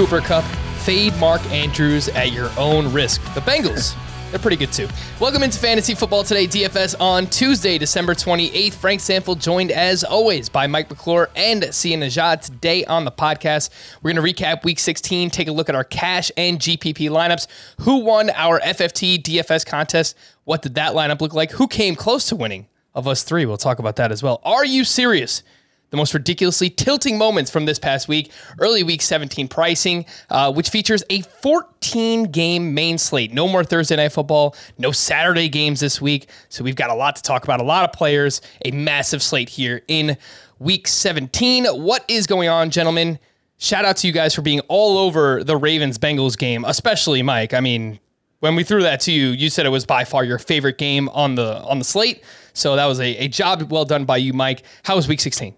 Cooper Kupp, Fade Mark Andrews at your own risk. The Bengals. They're pretty good too. Welcome into Fantasy Football Today, DFS on Tuesday, December 28th. Frank Stampfl joined as always by Mike McClure and Sia Nejad. Today on the podcast, we're going to recap week 16, take a look at our cash and GPP lineups. Who won our FFT DFS contest? What did that lineup look like? Who came close to winning of us three? We'll talk about that as well. Are you serious? The most ridiculously tilting moments from this past week. Early week 17 pricing, uh, which features a 14 game main slate. No more Thursday night football, no Saturday games this week. So we've got a lot to talk about, a lot of players, a massive slate here in week 17. What is going on, gentlemen? Shout out to you guys for being all over the Ravens Bengals game, especially Mike. I mean, when we threw that to you, you said it was by far your favorite game on the on the slate. So that was a, a job well done by you, Mike. How was week 16?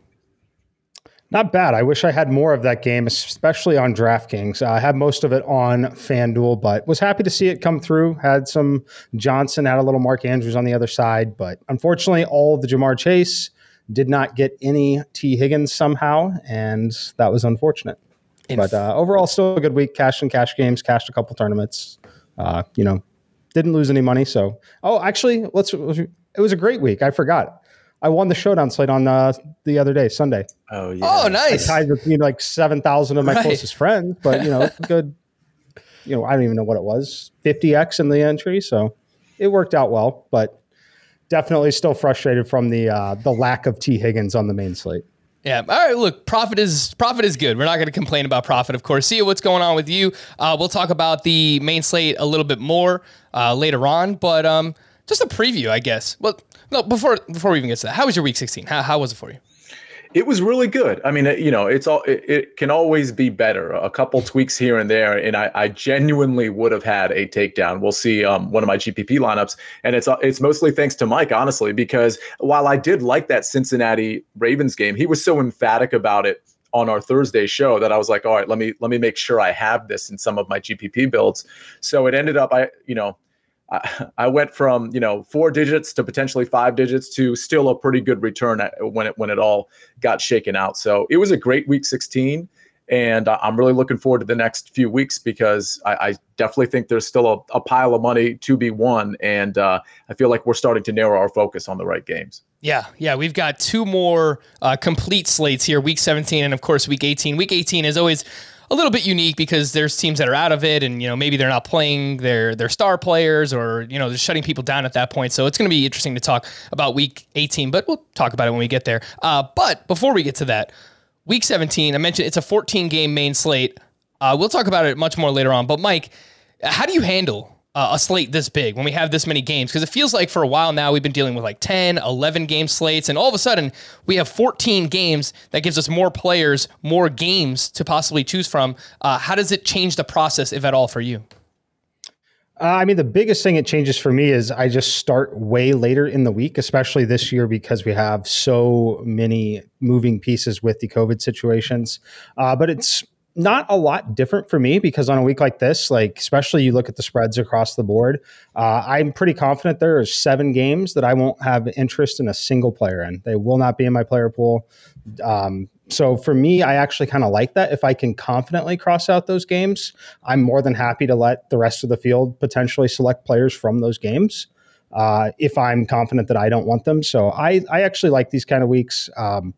Not bad. I wish I had more of that game, especially on DraftKings. I had most of it on FanDuel, but was happy to see it come through. Had some Johnson, had a little Mark Andrews on the other side, but unfortunately, all of the Ja'Marr Chase did not get any Tee Higgins somehow, and that was unfortunate. In but uh, overall, still a good week. Cash and cash games, cashed a couple tournaments. Uh, you know, didn't lose any money. So, oh, actually, let's. It was a great week. I forgot. I won the showdown slate on uh, the other day, Sunday. Oh yeah. Oh nice. I tied between like seven thousand of my right. closest friends, but you know, good. You know, I don't even know what it was, fifty x in the entry, so it worked out well. But definitely still frustrated from the uh, the lack of Tee Higgins on the main slate. Yeah. All right. Look, profit is profit is good. We're not going to complain about profit, of course. Sia what's going on with you. Uh, we'll talk about the main slate a little bit more uh, later on, but um, just a preview, I guess. Well, no, before before we even get to that, how was your week 16? How, how was it for you? It was really good. I mean, you know, it's all it, it, can always be better. A couple tweaks here and there, and I, I genuinely would have had a takedown. We'll see um, one of my GPP lineups, and it's it's mostly thanks to Mike, honestly, because while I did like that Cincinnati Ravens game, he was so emphatic about it on our Thursday show that I was like, all right, let me let me make sure I have this in some of my GPP builds. So it ended up, I you know, I, went from you know four digits to potentially five digits to still a pretty good return when it when it all got shaken out. So it was a great week 16, and I'm really looking forward to the next few weeks because I, I definitely think there's still a, a, pile of money to be won, and uh, I feel like we're starting to narrow our focus on the right games. Yeah, yeah, we've got two more uh, complete slates here, week 17 and of course week 18. Week 18 is always a little bit unique because there's teams that are out of it, and you know maybe they're not playing their their star players, or you know they're shutting people down at that point. So it's going to be interesting to talk about Week 18, but we'll talk about it when we get there. Uh, but before we get to that, Week 17, I mentioned it's a 14 game main slate. Uh, we'll talk about it much more later on. But Mike, how do you handle uh, a slate this big when we have this many games because it feels like for a while now we've been dealing with like 10 11 game slates and all of a sudden we have 14 games that gives us more players more games to possibly choose from uh, how does it change the process if at all for you uh, I mean, the biggest thing it changes for me is I just start way later in the week, especially this year because we have so many moving pieces with the COVID situations. Uh, but it's not a lot different for me because on a week like this, like especially you look at the spreads across the board, uh, I'm pretty confident there are seven games that I won't have interest in a single player in. They will not be in my player pool. Um, so for me, I actually kind of like that. If I can confidently cross out those games, I'm more than happy to let the rest of the field potentially select players from those games. Uh, if I'm confident that I don't want them. So I, I actually like these kind of weeks. Um,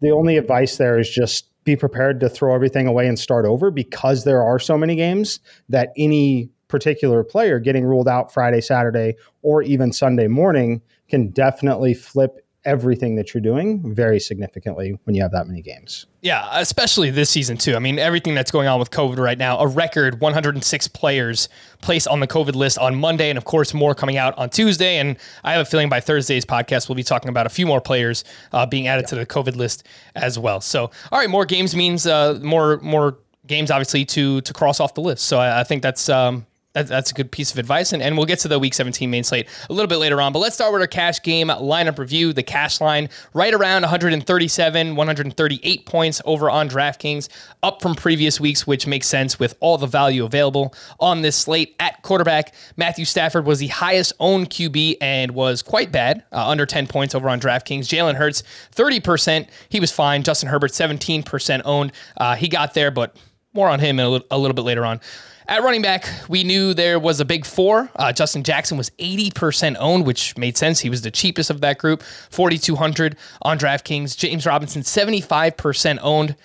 the only advice there is just be prepared to throw everything away and start over because there are so many games that any particular player getting ruled out Friday, Saturday, or even Sunday morning can definitely flip everything that you're doing very significantly when you have that many games. Yeah, especially this season too. I mean, everything that's going on with COVID right now, a record 106 players placed on the COVID list on Monday, and of course, more coming out on Tuesday. And I have a feeling by Thursday's podcast, we'll be talking about a few more players uh, being added yeah. to the COVID list as well. So, all right, more games means uh, more more games, obviously, to to cross off the list. So I, I think that's um, that, that's a good piece of advice. And, and we'll get to the week 17 main slate a little bit later on. But let's start with our cash game lineup review. The cash line right around 137, 138 points over on DraftKings, up from previous weeks, which makes sense with all the value available on this slate. At quarterback, Matthew Stafford was the highest owned QB and was quite bad, uh, under 10 points over on DraftKings. Jalen Hurts, 30%. He was fine. Justin Herbert, 17% owned. Uh, he got there, but more on him a little, a little bit later on. At running back, we knew there was a big four. Uh, Justin Jackson was 80% owned, which made sense. He was the cheapest of that group, 4,200 on DraftKings. James Robinson, 75% owned.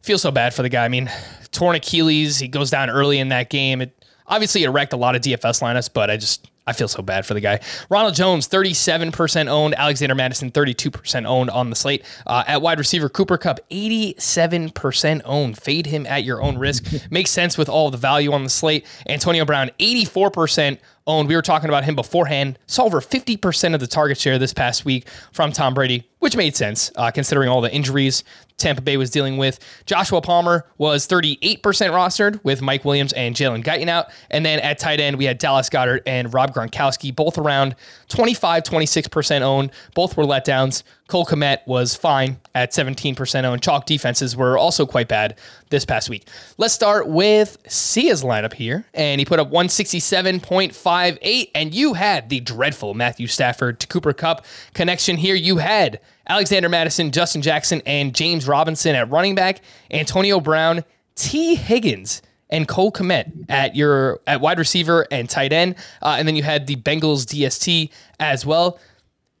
Feel so bad for the guy. I mean, torn Achilles, he goes down early in that game. It obviously it wrecked a lot of DFS lineups, but I just I feel so bad for the guy. Ronald Jones, 37% owned. Alexander Mattison, 32% owned on the slate. Uh, at wide receiver, Cooper Kupp, 87% owned. Fade him at your own risk. Makes sense with all the value on the slate. Antonio Brown, 84% owned. We were talking about him beforehand. Saw over 50% of the target share this past week from Tom Brady, which made sense uh, considering all the injuries Tampa Bay was dealing with. Joshua Palmer was 38% rostered with Mike Williams and Jalen Guyton out. And then at tight end, we had Dallas Goedert and Rob Gronkowski, both around 25, 26% owned. Both were letdowns. Cole Kmet was fine at 17% owned. Chalk defenses were also quite bad this past week. Let's start with Sia's lineup here. And he put up 167.58. And you had the dreadful Matthew Stafford to Cooper Kupp connection here. You had Alexander Mattison, Justin Jackson, and James Robinson at running back, Antonio Brown, Tee Higgins and Cole Kmet at your at wide receiver and tight end, uh, and then you had the Bengals DST as well.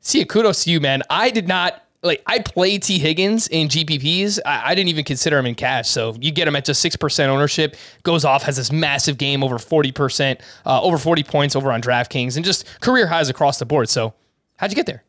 Sia, kudos to you, man. I did not like I played Tee Higgins in GPPs. I, I, didn't even consider him in cash. So you get him at just six percent ownership. Goes off, has this massive game over forty percent, uh, over forty points over on DraftKings, and just career highs across the board. So how'd you get there?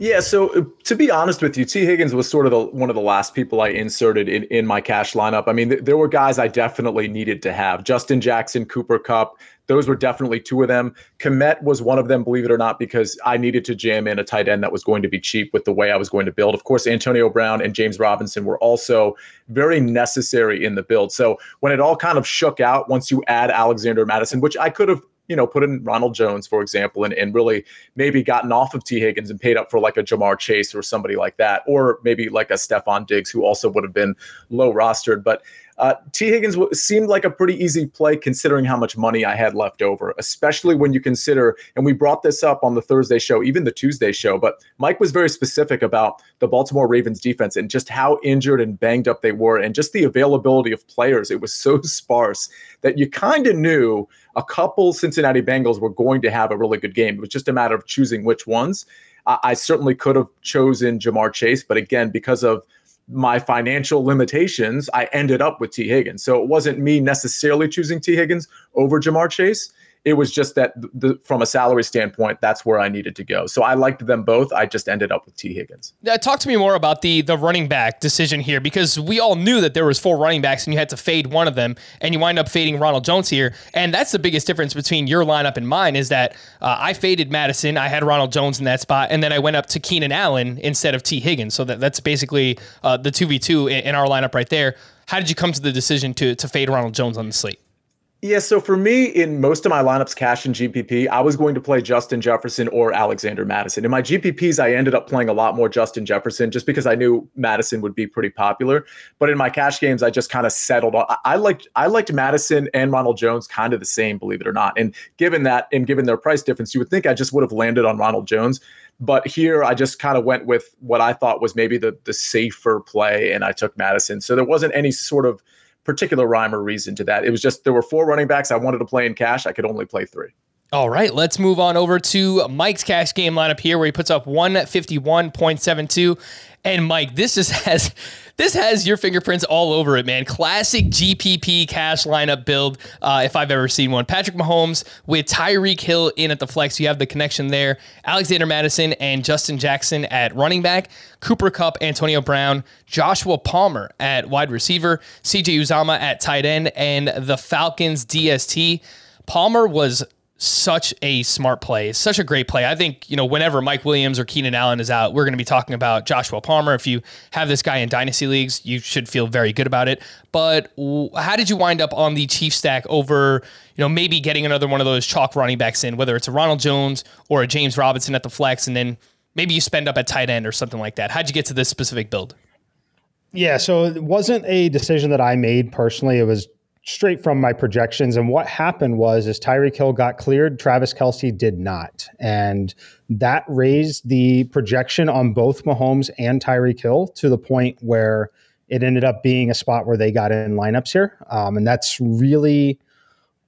Yeah, so uh, to be honest with you, Tee Higgins was sort of the, one of the last people I inserted in, in my cash lineup. I mean, th- there were guys I definitely needed to have. Justin Jackson, Cooper Kupp. those were definitely two of them. Kmet was one of them, believe it or not, because I needed to jam in a tight end that was going to be cheap with the way I was going to build. Of course, Antonio Brown and James Robinson were also very necessary in the build. So when it all kind of shook out, once you add Alexander Mattison, which I could have you know, put in Ronald Jones, for example, and, and really maybe gotten off of Tee Higgins and paid up for like a Ja'Marr Chase or somebody like that, or maybe like a Stefon Diggs, who also would have been low rostered. But uh, Tee Higgins w- seemed like a pretty easy play considering how much money I had left over, especially when you consider, and we brought this up on the Thursday show, even the Tuesday show, but Mike was very specific about the Baltimore Ravens defense and just how injured and banged up they were, and just the availability of players. It was so sparse that you kind of knew a couple Cincinnati Bengals were going to have a really good game. It was just a matter of choosing which ones. I, I certainly could have chosen Ja'Marr Chase, but again, because of my financial limitations, I ended up with Tee Higgins. So it wasn't me necessarily choosing Tee Higgins over Ja'Marr Chase. It was just that the, from a salary standpoint, that's where I needed to go. So I liked them both. I just ended up with Tee Higgins. Yeah, talk to me more about the the running back decision here because we all knew that there was four running backs and you had to fade one of them, and you wind up fading Ronald Jones here. And that's the biggest difference between your lineup and mine is that uh, I faded Mattison. I had Ronald Jones in that spot, and then I went up to Keenan Allen instead of Tee Higgins. So that, that's basically uh, the two v two in our lineup right there. How did you come to the decision to to fade Ronald Jones on the slate? Yeah, so for me, in most of my lineups, cash and GPP, I was going to play Justin Jefferson or Alexander Mattison. In my GPPs, I ended up playing a lot more Justin Jefferson just because I knew Mattison would be pretty popular. But in my cash games, I just kind of settled on. I liked I liked Mattison and Ronald Jones kind of the same, believe it or not. And given that, and given their price difference, you would think I just would have landed on Ronald Jones. But here, I just kind of went with what I thought was maybe the the safer play, and I took Mattison. So there wasn't any sort of particular rhyme or reason to that. It was just there were four running backs I wanted to play in cash. I could only play three. All right, let's move on over to Mike's cash game lineup here, where he puts up 151.72. And Mike, this is has this has your fingerprints all over it, man. Classic GPP cash lineup build, uh, if I've ever seen one. Patrick Mahomes with Tyreek Hill in at the flex. You have the connection there. Alexander Mattison and Justin Jackson at running back. Cooper Kupp, Antonio Brown, Joshua Palmer at wide receiver. CJ Uzomah at tight end, and the Falcons DST. Palmer was such a smart play, such a great play. I think, you know, whenever Mike Williams or Keenan Allen is out, we're going to be talking about Joshua Palmer. If you have this guy in dynasty leagues, you should feel very good about it. But how did you wind up on the Chief stack over, you know, maybe getting another one of those chalk running backs in, whether it's a Ronald Jones or a James Robinson at the flex, and then maybe you spend up at tight end or something like that? How'd you get to this specific build? Yeah, so it wasn't a decision that I made personally. It was straight from my projections. And what happened was, is Tyreek Hill got cleared, Travis Kelce did not, and that raised the projection on both Mahomes and Tyreek Hill to the point where it ended up being a spot where they got in lineups here. Um, and that's really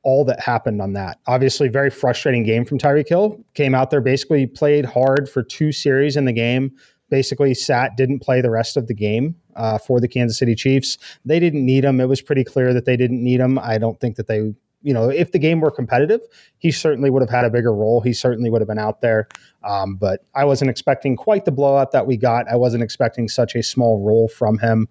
all that happened on that. Obviously, very frustrating game from Tyreek Hill. Came out there, basically played hard for two series in the game. Basically, sat, didn't play the rest of the game uh, for the Kansas City Chiefs. They didn't need him. It was pretty clear that they didn't need him. I don't think that they, you know, if the game were competitive, he certainly would have had a bigger role. He certainly would have been out there. Um, but I wasn't expecting quite the blowout that we got. I wasn't expecting such a small role from him.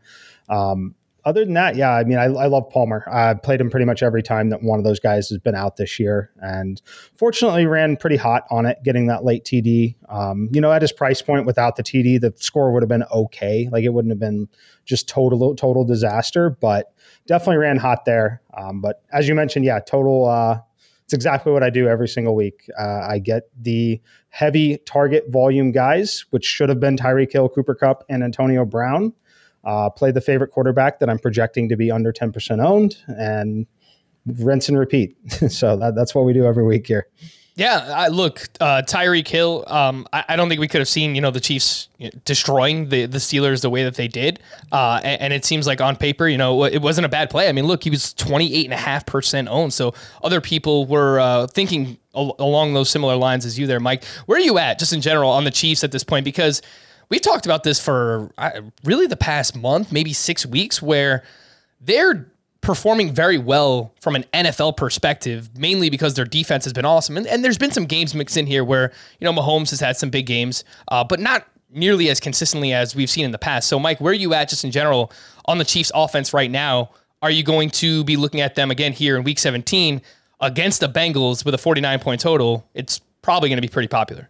Um, other than that, yeah, I mean, I, I love Palmer. I played him pretty much every time that one of those guys has been out this year, and fortunately ran pretty hot on it, getting that late TD. Um, you know, at his price point, without the TD, the score would have been okay. Like it wouldn't have been just total total disaster, but definitely ran hot there. Um, but as you mentioned, yeah, total. Uh, it's exactly what I do every single week. Uh, I get the heavy target volume guys, which should have been Tyreek Hill, Cooper Kupp, and Antonio Brown uh, play the favorite quarterback that I'm projecting to be under 10% owned and rinse and repeat. so that, that's what we do every week here. Yeah, I, look, uh, Tyreek Hill. Um, I, I, don't think we could have seen you know the Chiefs destroying the the Steelers the way that they did, uh, and, and, it seems like on paper, you know, it wasn't a bad play. I mean, look, he was twenty eight and a half percent owned, so other people were uh, thinking al- along those similar lines as you there, Mike. Where are you at, just in general, on the Chiefs at this point? Because we've talked about this for really the past month, maybe six weeks, where they're performing very well from an NFL perspective, mainly because their defense has been awesome. And, and there's been some games mixed in here where, you know, Mahomes has had some big games, uh, but not nearly as consistently as we've seen in the past. So, Mike, where are you at just in general on the Chiefs offense right now? Are you going to be looking at them again here in week 17 against the Bengals with a 49 point total? It's probably going to be pretty popular.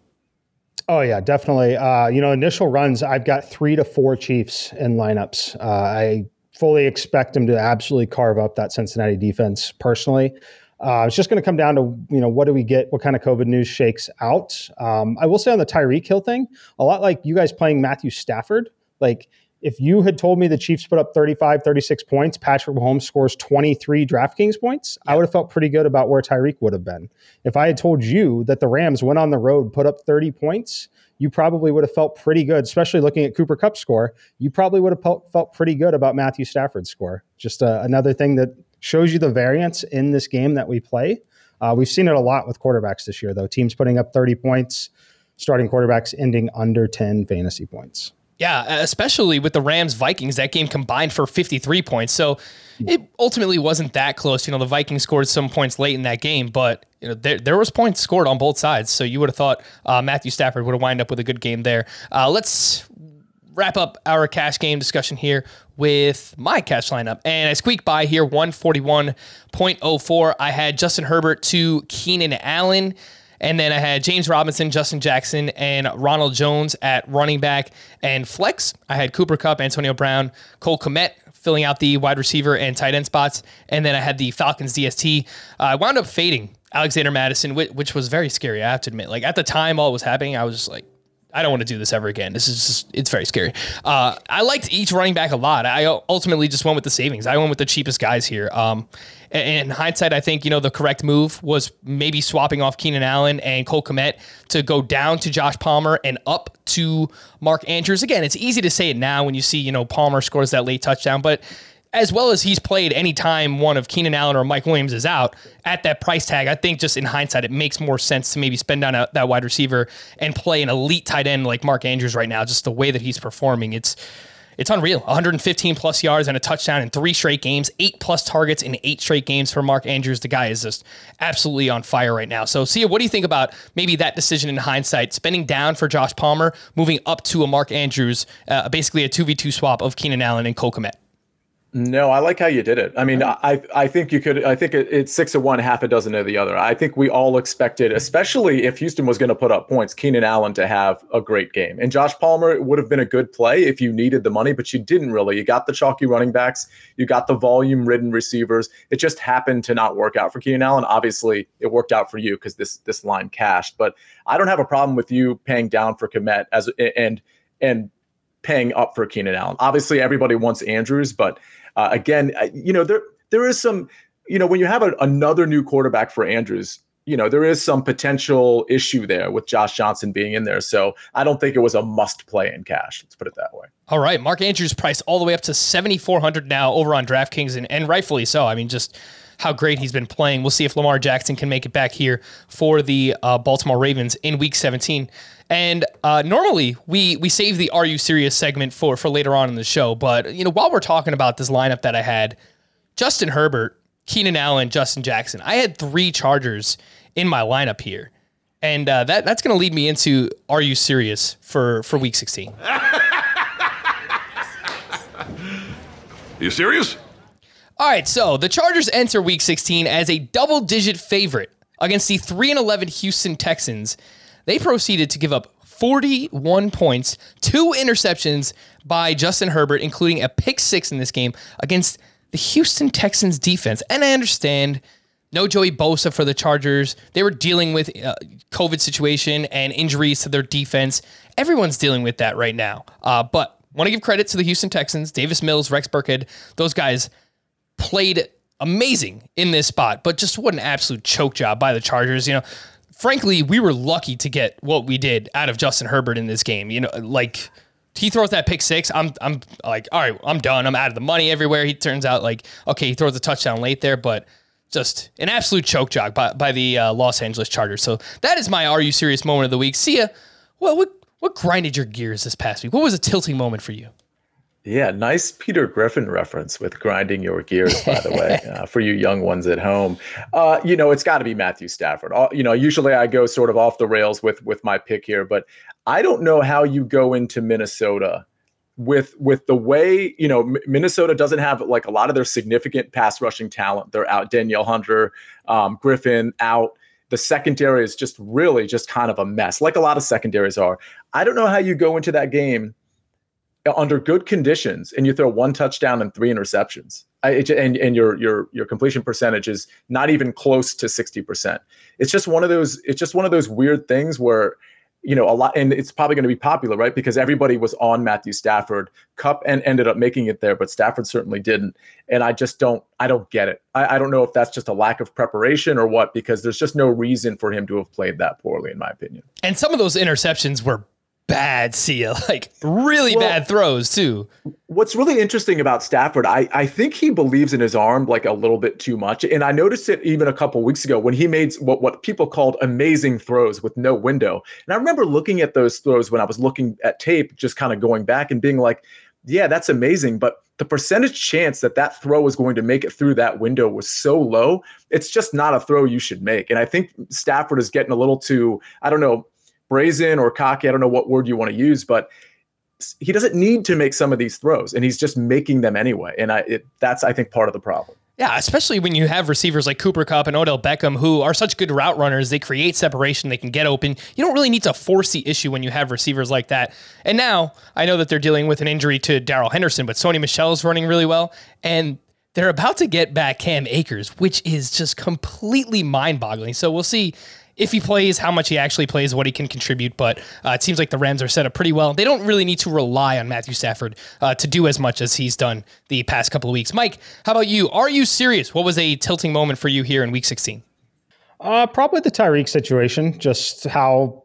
Oh yeah, definitely. Uh, you know, initial runs, I've got three to four Chiefs in lineups. Uh, I fully expect them to absolutely carve up that Cincinnati defense. Personally, uh, it's just going to come down to you know what do we get, what kind of COVID news shakes out. Um, I will say on the Tyreek Hill thing, a lot like you guys playing Matthew Stafford. Like if you had told me the Chiefs put up 35, 36 points, Patrick Mahomes scores 23 DraftKings points, I would have felt pretty good about where Tyreek would have been. If I had told you that the Rams went on the road, put up 30 points, you probably would have felt pretty good, especially looking at Cooper Kupp's score. You probably would have felt pretty good about Matthew Stafford's score. Just uh, another thing that shows you the variance in this game that we play. Uh, we've seen it a lot with quarterbacks this year, though. Teams putting up 30 points, starting quarterbacks ending under 10 fantasy points. Yeah, especially with the Rams Vikings, that game combined for 53 points. So it ultimately wasn't that close. You know, the Vikings scored some points late in that game, but you know there there was points scored on both sides. So you would have thought uh, Matthew Stafford would have wind up with a good game there. Uh, let's wrap up our cash game discussion here with my cash lineup. And I squeak by here 141.04. I had Justin Herbert to Keenan Allen. And then I had James Robinson, Justin Jackson, and Ronald Jones at running back. And flex, I had Cooper Kupp, Antonio Brown, Cole Kmet filling out the wide receiver and tight end spots. And then I had the Falcons DST. Uh, I wound up fading Alexander Mattison, which was very scary, I have to admit. Like at the time all was happening, I was just like, I don't want to do this ever again. This is just, it's very scary. Uh, I liked each running back a lot. I ultimately just went with the savings. I went with the cheapest guys here. Um, in hindsight, I think, you know, the correct move was maybe swapping off Keenan Allen and Cole Kmet to go down to Josh Palmer and up to Mark Andrews. Again, it's easy to say it now when you see, you know, Palmer scores that late touchdown, but as well as he's played any time one of Keenan Allen or Mike Williams is out at that price tag, I think just in hindsight, it makes more sense to maybe spend on a, that wide receiver and play an elite tight end like Mark Andrews right now. Just the way that he's performing, it's it's unreal. 115 plus yards and a touchdown in three straight games, eight plus targets in eight straight games for Mark Andrews. The guy is just absolutely on fire right now. So, Sia, what do you think about maybe that decision in hindsight, spending down for Josh Palmer, moving up to a Mark Andrews, uh, basically a 2v2 swap of Keenan Allen and Cole Kmet? No, I like how you did it. I mean, I I think you could. I think it, it's six of one, half a dozen of the other. I think we all expected, especially if Houston was going to put up points, Keenan Allen to have a great game, and Josh Palmer would have been a good play if you needed the money, but you didn't really. You got the chalky running backs, you got the volume-ridden receivers. It just happened to not work out for Keenan Allen. Obviously, it worked out for you because this this line cashed. But I don't have a problem with you paying down for Kmet as and and paying up for Keenan Allen. Obviously, everybody wants Andrews, but uh, again, you know there there is some, you know, when you have a, another new quarterback for Andrews, you know, there is some potential issue there with Josh Johnson being in there. So I don't think it was a must play in cash. Let's put it that way. All right. Mark Andrews priced all the way up to 7,400 now over on DraftKings, and, and rightfully so. I mean, just how great he's been playing. We'll see if Lamar Jackson can make it back here for the uh, Baltimore Ravens in Week 17. And uh, normally we we save the "Are you serious?" segment for for later on in the show, but you know while we're talking about this lineup that I had, Justin Herbert, Keenan Allen, Justin Jackson, I had three Chargers in my lineup here, and uh, that that's going to lead me into "Are you serious?" for for Week 16. You serious? All right, so the Chargers enter Week 16 as a double-digit favorite against the 3 and 11 Houston Texans. They proceeded to give up 41 points, two interceptions by Justin Herbert, including a pick six in this game against the Houston Texans defense. And I understand no Joey Bosa for the Chargers. They were dealing with uh, COVID situation and injuries to their defense. Everyone's dealing with that right now. Uh, but want to give credit to the Houston Texans, Davis Mills, Rex Burkhead. Those guys played amazing in this spot, but just what an absolute choke job by the Chargers. You know, frankly, we were lucky to get what we did out of Justin Herbert in this game. You know, like he throws that pick six. I'm I'm like, all right, I'm done. I'm out of the money everywhere. He turns out like, okay, he throws a touchdown late there, but just an absolute choke job by, by the uh, Los Angeles Chargers. So that is my Are You Serious moment of the week. See ya. Well, what what grinded your gears this past week? What was a tilting moment for you? Yeah, nice Peter Griffin reference with grinding your gears, by the way, uh, for you young ones at home. Uh, you know, it's got to be Matthew Stafford. All, you know, usually I go sort of off the rails with with my pick here, but I don't know how you go into Minnesota with with the way you know Minnesota doesn't have like a lot of their significant pass rushing talent. They're out. Danielle Hunter, um, Griffen out. The secondary is just really just kind of a mess, like a lot of secondaries are. I don't know how you go into that game under good conditions and you throw one touchdown and three interceptions. I, it, and, and your your your completion percentage is not even close to 60% it's just one of those it's just one of those weird things where you know a lot and it's probably going to be popular right? Because everybody was on matthew stafford. Kupp and ended up making it there but stafford certainly didn't. And i just don't i don't get it. I, I don't know if that's just a lack of preparation or what because there's just no reason for him to have played that poorly in my opinion. And some of those interceptions were bad seal, like really well, bad throws too. What's really interesting about Stafford, I, I think he believes in his arm like a little bit too much. And I noticed it even a couple weeks ago when he made what, what people called amazing throws with no window. And I remember looking at those throws when I was looking at tape, just kind of going back and being like, yeah, that's amazing. But the percentage chance that that throw was going to make it through that window was so low. It's just not a throw you should make. And I think Stafford is getting a little too, I don't know, brazen or cocky. I don't know what word you want to use, but he doesn't need to make some of these throws, and he's just making them anyway. And I, it, that's I think part of the problem. Yeah, especially when you have receivers like Cooper Kupp and Odell Beckham who are such good route runners. They create separation, they can get open. You don't really need to force the issue when you have receivers like that. And now I know that they're dealing with an injury to Darrell Henderson, but Sony Michel is running really well. And they're about to get back Cam Akers, which is just completely mind boggling. So we'll see if he plays, how much he actually plays, what he can contribute. But uh, it seems like the Rams are set up pretty well. They don't really need to rely on Matthew Stafford uh, to do as much as he's done the past couple of weeks. Mike, how about you? Are you serious? What was a tilting moment for you here in Week 16? Uh, probably the Tyreek situation, just how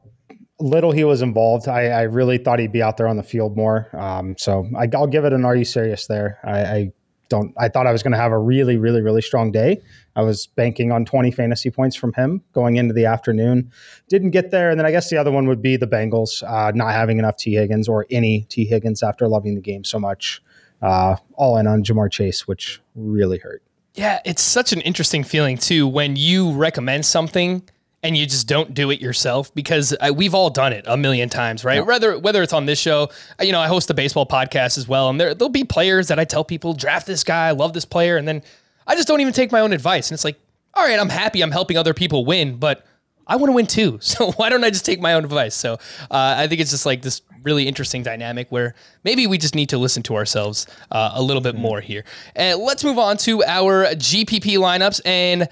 little he was involved. I, I, really thought he'd be out there on the field more. Um, so I, will give it an "Are you serious?" there. I, I don't. I thought I was going to have a really, really, really strong day. I was banking on 20 fantasy points from him going into the afternoon. Didn't get there. And then I guess the other one would be the Bengals uh, not having enough Tee Higgins or any Tee Higgins after loving the game so much. Uh, all in on Ja'Marr Chase, which really hurt. Yeah, it's such an interesting feeling too when you recommend something and you just don't do it yourself because uh, we've all done it a million times, right? Yeah. Whether whether it's on this show, you know, I host a baseball podcast as well, and there there'll be players that I tell people draft this guy, I love this player, and then I just don't even take my own advice. And it's like, all right, I'm happy I'm helping other people win, but I want to win too. So why don't I just take my own advice? So uh, I think it's just like this really interesting dynamic where maybe we just need to listen to ourselves uh, a little bit more here. And let's move on to our GPP lineups and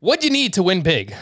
what you need to win big.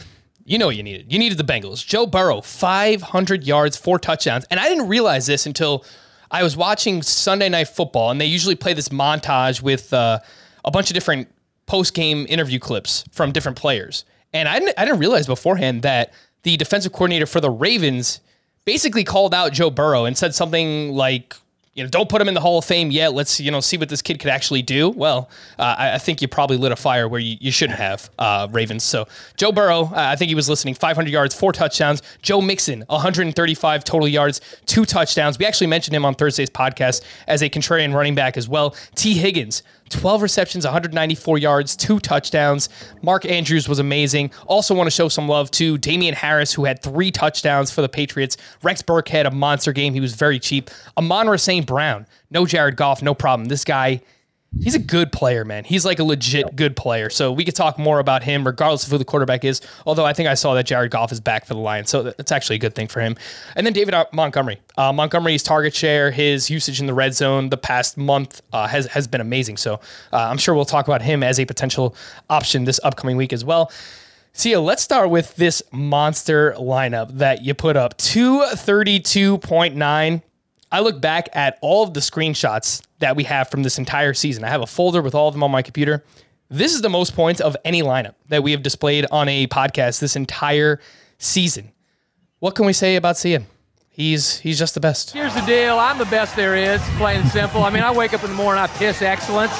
You know what you needed. You needed the Bengals. Joe Burrow, 500 yards, four touchdowns. And I didn't realize this until I was watching Sunday Night Football, and they usually play this montage with uh, a bunch of different post game interview clips from different players. And I didn't, I didn't realize beforehand that the defensive coordinator for the Ravens basically called out Joe Burrow and said something like, you know, don't put him in the Hall of Fame yet. Let's, you know, see what this kid could actually do. Well, uh, I, I, think you probably lit a fire where you, you shouldn't have, uh, Ravens. So Joe Burrow, uh, I think he was listening, 500 yards, four touchdowns. Joe Mixon, 135 total yards, two touchdowns. We actually mentioned him on Thursday's podcast as a contrarian running back as well. Tee Higgins, 12 receptions, 194 yards, two touchdowns. Mark Andrews was amazing. Also, want to show some love to Damien Harris, who had three touchdowns for the Patriots. Rex Burkhead a monster game. He was very cheap. Amon St. Brown, no Jared Goff, no problem. This guy he's a good player, man. He's like a legit good player. So we could talk more about him, regardless of who the quarterback is. Although I think I saw that Jared Goff is back for the Lions, so that's actually a good thing for him. And then David Montgomery. Uh, Montgomery's target share, his usage in the red zone the past month uh, has has been amazing. So uh, I'm sure we'll talk about him as a potential option this upcoming week as well. Sia, let's start with this monster lineup that you put up 232.9 I look back at all of the screenshots that we have from this entire season. I have a folder with all of them on my computer. This is the most points of any lineup that we have displayed on a podcast this entire season. What can we say about Sia? He's he's just the best. Here's the deal. I'm the best there is, plain and simple. I mean, I wake up in the morning, I piss excellence.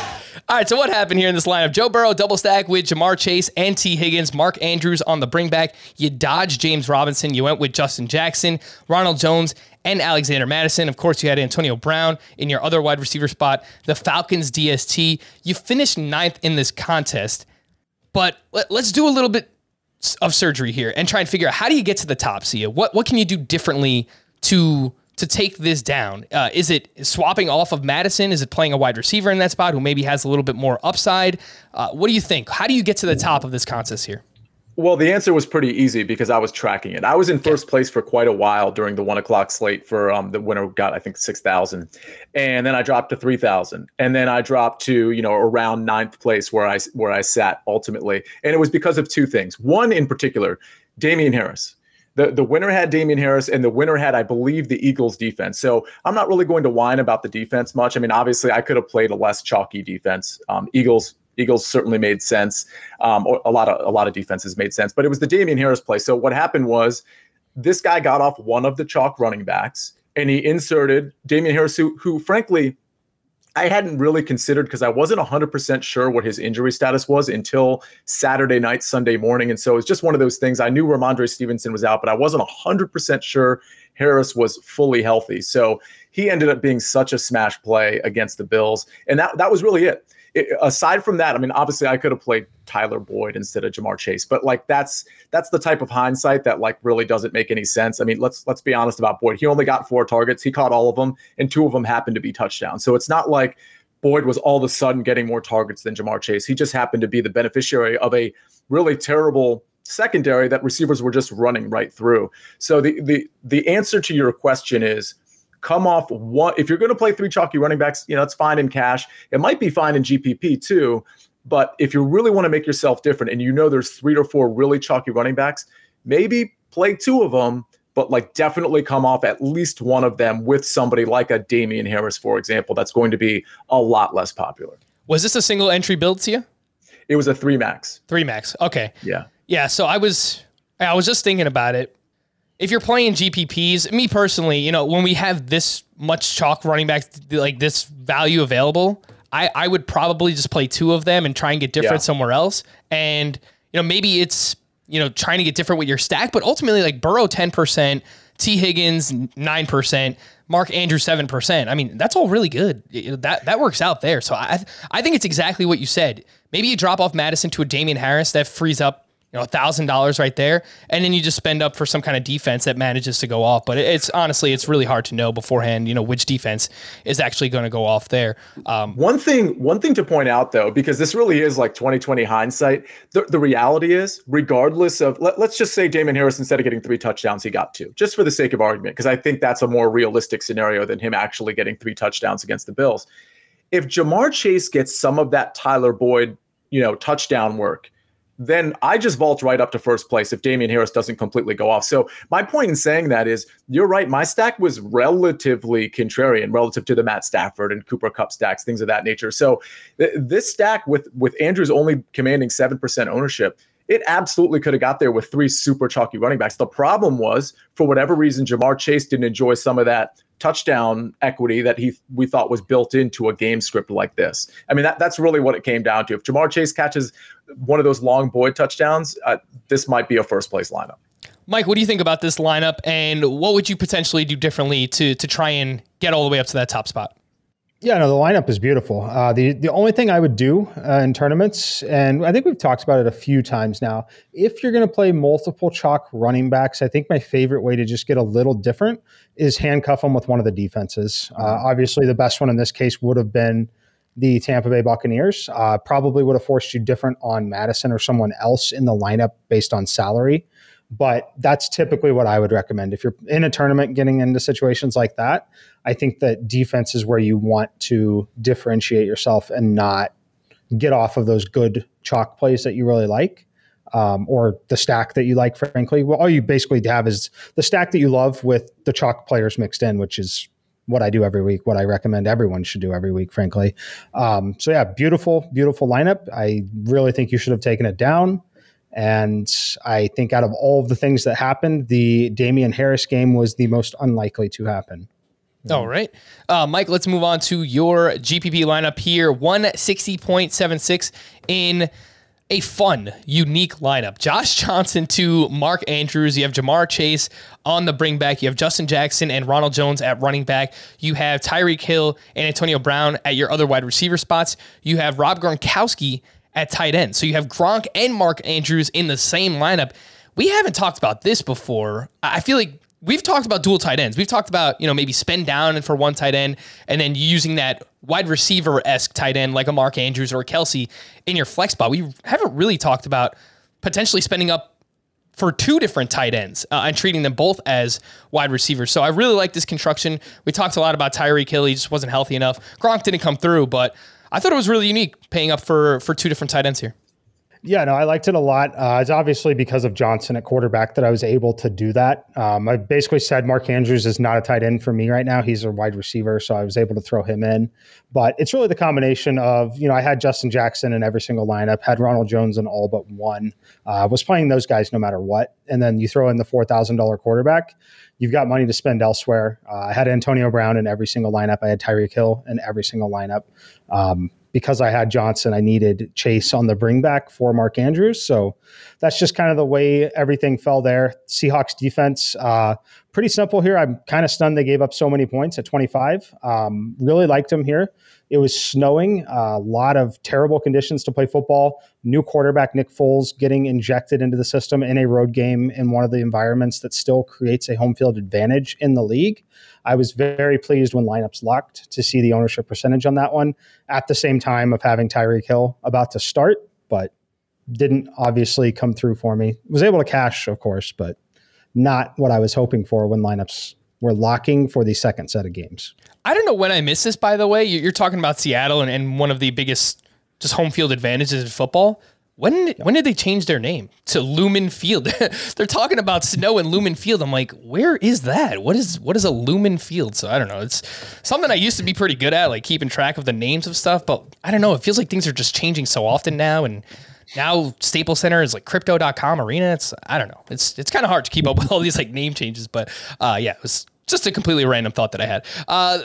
All right, so what happened here in this lineup? Joe Burrow double stack with Ja'Marr Chase and Tee Higgins, Mark Andrews on the bringback. You dodged James Robinson. You went with Justin Jackson, Ronald Jones, and Alexander Mattison. Of course, you had Antonio Brown in your other wide receiver spot, the Falcons DST. You finished ninth in this contest, but let, us do a little bit of surgery here and try and figure out how do you get to the top, Sia? What what can you do differently to to take this down? Uh, is it swapping off of Mattison? Is it playing a wide receiver in that spot who maybe has a little bit more upside? Uh, what do you think? How do you get to the top of this contest here? Well, the answer was pretty easy because I was tracking it. I was in first place for quite a while during the one o'clock slate for um, the winner got I think six thousand, and then I dropped to three thousand, and then I dropped to you know around ninth place where I where I sat ultimately, and it was because of two things. One in particular, Damien Harris. The, the winner had Damien Harris, and the winner had, I believe, the Eagles defense. So I'm not really going to whine about the defense much. I mean, obviously, I could have played a less chalky defense. Um, Eagles Eagles certainly made sense. Um, or a lot of a lot of defenses made sense, but it was the Damien Harris play. So what happened was this guy got off one of the chalk running backs and he inserted Damien Harris, who, who frankly I hadn't really considered because I wasn't 100% sure what his injury status was until Saturday night, Sunday morning. And so it's just one of those things. I knew Rhamondre Stevenson was out, but I wasn't 100% sure Harris was fully healthy. So he ended up being such a smash play against the Bills. And that, that was really it aside from that, I mean, obviously I could have played Tyler Boyd instead of Ja'Marr Chase, but like that's that's the type of hindsight that like really doesn't make any sense. I mean, let's let's be honest about Boyd. He only got four targets. He caught all of them, and two of them happened to be touchdowns. So it's not like Boyd was all of a sudden getting more targets than Ja'Marr Chase. He just happened to be the beneficiary of a really terrible secondary that receivers were just running right through. So the the the answer to your question is come off one. If you're going to play three chalky running backs, you know, it's fine in cash. It might be fine in GPP too. But if you really want to make yourself different and you know there's three or four really chalky running backs, maybe play two of them, but like definitely come off at least one of them with somebody like a Damien Harris, for example, that's going to be a lot less popular. Was this a single entry build to you? It was a three max. Three max. Okay. Yeah. Yeah. So I was I was just thinking about it if you're playing GPPs, me personally, you know, when we have this much chalk running back, like this value available, I, I would probably just play two of them and try and get different yeah. somewhere else. And, you know, maybe it's, you know, trying to get different with your stack, but ultimately, like Burrow 10%, Tee Higgins 9%, Mark Andrews 7%. I mean, that's all really good. That that works out there. So I I think it's exactly what you said. Maybe you drop off Mattison to a Damien Harris that frees up you know, thousand dollars right there, and then you just spend up for some kind of defense that manages to go off. But it's honestly, it's really hard to know beforehand, you know, which defense is actually going to go off there. Um, one thing, one thing to point out though, because this really is like 2020 hindsight. The, the reality is, regardless of, let, let's just say Damon Harris instead of getting three touchdowns, he got two, just for the sake of argument, because I think that's a more realistic scenario than him actually getting three touchdowns against the Bills. If Ja'Marr Chase gets some of that Tyler Boyd, you know, touchdown work then I just vault right up to first place if Damien Harris doesn't completely go off. So my point in saying that is you're right. My stack was relatively contrarian relative to the Matt Stafford and Cooper Kupp stacks, things of that nature. So th- this stack with with Andrews only commanding seven percent ownership, it absolutely could have got there with three super chalky running backs. The problem was, for whatever reason, Ja'Marr Chase didn't enjoy some of that touchdown equity that he we thought was built into a game script like this. I mean, that, that's really what it came down to. If Ja'Marr Chase catches one of those long Boyd touchdowns, uh, this might be a first place lineup. Mike, what do you think about this lineup, and what would you potentially do differently to to try and get all the way up to that top spot? Yeah, no, the lineup is beautiful. Uh, the the only thing I would do uh, in tournaments, and I think we've talked about it a few times now, if you're going to play multiple chalk running backs, I think my favorite way to just get a little different is handcuff them with one of the defenses. Uh, obviously, the best one in this case would have been the Tampa Bay Buccaneers. Uh, probably would have forced you different on Mattison or someone else in the lineup based on salary. But that's typically what I would recommend. If you're in a tournament getting into situations like that, I think that defense is where you want to differentiate yourself and not get off of those good chalk plays that you really like. Um, or the stack that you like, frankly. Well, all you basically have is the stack that you love with the chalk players mixed in, which is what I do every week, what I recommend everyone should do every week, frankly. Um, so, yeah, beautiful, beautiful lineup. I really think you should have taken it down. And I think out of all of the things that happened, the Damien Harris game was the most unlikely to happen. All right. Uh, Mike, let's move on to your GPP lineup here 160.76 in a fun, unique lineup. Josh Johnson to Mark Andrews. You have Ja'Marr Chase on the bring back. You have Justin Jackson and Ronald Jones at running back. You have Tyreek Hill and Antonio Brown at your other wide receiver spots. You have Rob Gronkowski at tight end. So you have Gronk and Mark Andrews in the same lineup. We haven't talked about this before. I feel like we've talked about dual tight ends. We've talked about, you know, maybe spend down for one tight end and then using that wide receiver esque tight end like a Mark Andrews or a Kelce in your flex spot. We haven't really talked about potentially spending up for two different tight ends uh, and treating them both as wide receivers. So I really like this construction. We talked a lot about Tyreek Hill. He just wasn't healthy enough. Gronk didn't come through, but I thought it was really unique paying up for for two different tight ends here. Yeah, no, I liked it a lot. Uh, it's obviously because of Johnson at quarterback that I was able to do that. Um, I basically said Mark Andrews is not a tight end for me right now. He's a wide receiver, so I was able to throw him in. But it's really the combination of, you know, I had Justin Jackson in every single lineup, had Ronald Jones in all but one, uh, was playing those guys no matter what. And then you throw in the $4,000 quarterback, you've got money to spend elsewhere. Uh, I had Antonio Brown in every single lineup. I had Tyreek Hill in every single lineup. Um, because I had Johnson, I needed Chase on the bringback for Mark Andrews. So that's just kind of the way everything fell there. Seahawks defense, uh, pretty simple here. I'm kind of stunned they gave up so many points at 25. Um, really liked them here. It was snowing, a lot of terrible conditions to play football. New quarterback Nick Foles getting injected into the system in a road game in one of the environments that still creates a home field advantage in the league. I was very pleased when lineups locked to see the ownership percentage on that one at the same time of having Tyreek Hill about to start, but didn't obviously come through for me. Was able to cash, of course, but not what I was hoping for when lineups were locking for the second set of games. I don't know when I missed this, by the way. You're talking about Seattle and, and one of the biggest just home field advantages in football. When when did they change their name to Lumen Field? They're talking about snow and Lumen Field. I'm like, where is that? What is what is a Lumen Field? So I don't know. It's something I used to be pretty good at, like keeping track of the names of stuff. But I don't know. It feels like things are just changing so often now, and now Staples Center is like Crypto.com Arena. It's I don't know. It's it's kind of hard to keep up with all these like name changes. But uh, yeah, it was just a completely random thought that I had. Uh,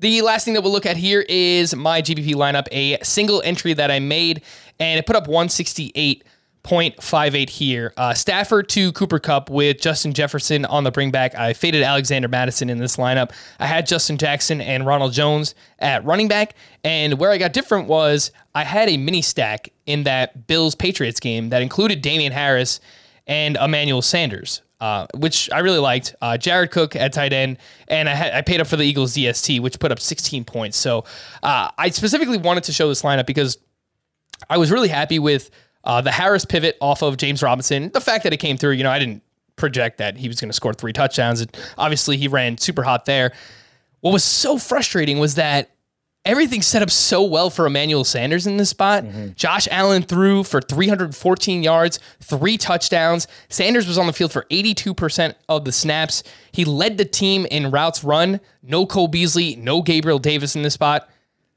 the last thing that we'll look at here is my GPP lineup, a single entry that I made, and it put up 168.58 here. Uh, Stafford to Cooper Kupp with Justin Jefferson on the bringback. I faded Alexander Mattison in this lineup. I had Justin Jackson and Ronald Jones at running back, and where I got different was I had a mini stack in that Bills Patriots game that included Damien Harris and Emmanuel Sanders uh, which I really liked. Uh, Jared Cook at tight end, and I, had, I paid up for the Eagles DST, which put up 16 points. So uh, I specifically wanted to show this lineup because I was really happy with uh, the Harris pivot off of James Robinson. The fact that it came through, you know, I didn't project that he was going to score three touchdowns. And obviously, he ran super hot there. What was so frustrating was that everything set up so well for Emmanuel Sanders in this spot. Mm-hmm. Josh Allen threw for 314 yards, three touchdowns. Sanders was on the field for 82% of the snaps. He led the team in routes run. No Cole Beasley, no Gabriel Davis in this spot.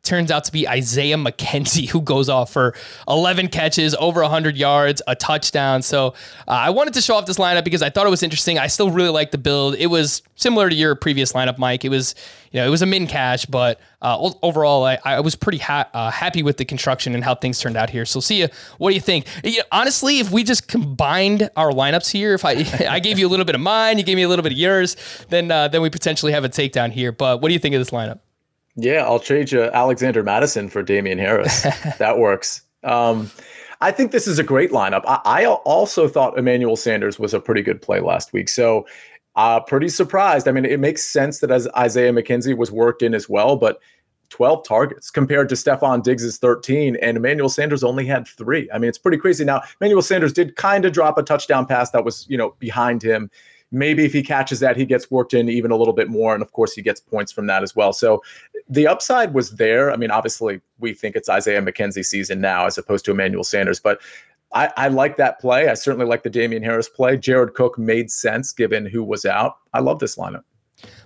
Turns out to be Isaiah McKenzie, who goes off for 11 catches, over 100 yards, a touchdown. So uh, I wanted to show off this lineup because I thought it was interesting. I still really like the build. It was similar to your previous lineup, Mike. It was, you know, it was a min cash, but uh, overall, I, I, was pretty ha- uh, happy with the construction and how things turned out here. So, see you. What do you think? honestly, if we just combined our lineups here, if I I gave you a little bit of mine, you gave me a little bit of yours, then uh, then we potentially have a takedown here. But what do you think of this lineup? Yeah, I'll trade you Alexander Mattison for Damien Harris. that works. Um, I think this is a great lineup. I, I, also thought Emmanuel Sanders was a pretty good play last week. So, uh, pretty surprised. I mean, it makes sense that as Isaiah McKenzie was worked in as well, but 12 targets compared to Stefon Diggs's 13, and Emmanuel Sanders only had three. I mean, it's pretty crazy. Now, Emmanuel Sanders did kind of drop a touchdown pass that was, you know, behind him maybe if he catches that, he gets worked in even a little bit more. And of course, he gets points from that as well. So the upside was there. I mean, obviously, we think it's Isaiah McKenzie season now as opposed to Emmanuel Sanders, but I, I like that play. I certainly like the Damien Harris play. Jared Cook made sense given who was out. I love this lineup.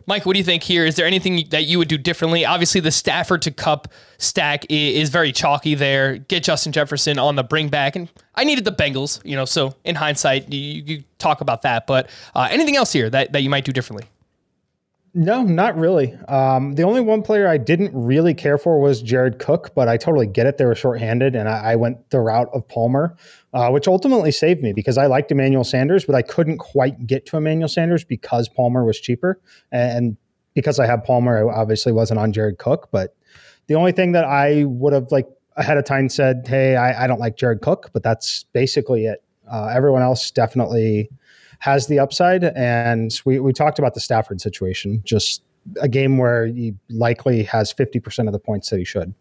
Mike, what do you think here? Is there anything that you would do differently? Obviously, the Stafford to Kupp stack is very chalky there. Get Justin Jefferson on the bring back, and I needed the Bengals, you know. So in hindsight, you, you talk about that. But uh, anything else here that, that you might do differently? No, not really. Um, the only one player I didn't really care for was Jared Cook, but I totally get it. They were shorthanded, and I, I went the route of Palmer, uh, which ultimately saved me because I liked Emmanuel Sanders, but I couldn't quite get to Emmanuel Sanders because Palmer was cheaper. And because I had Palmer, I obviously wasn't on Jared Cook. But the only thing that I would have like ahead of time said, hey, I, I don't like Jared Cook, but that's basically it. Uh, everyone else definitely has the upside. And we, we talked about the Stafford situation, just a game where he likely has 50% of the points that he should.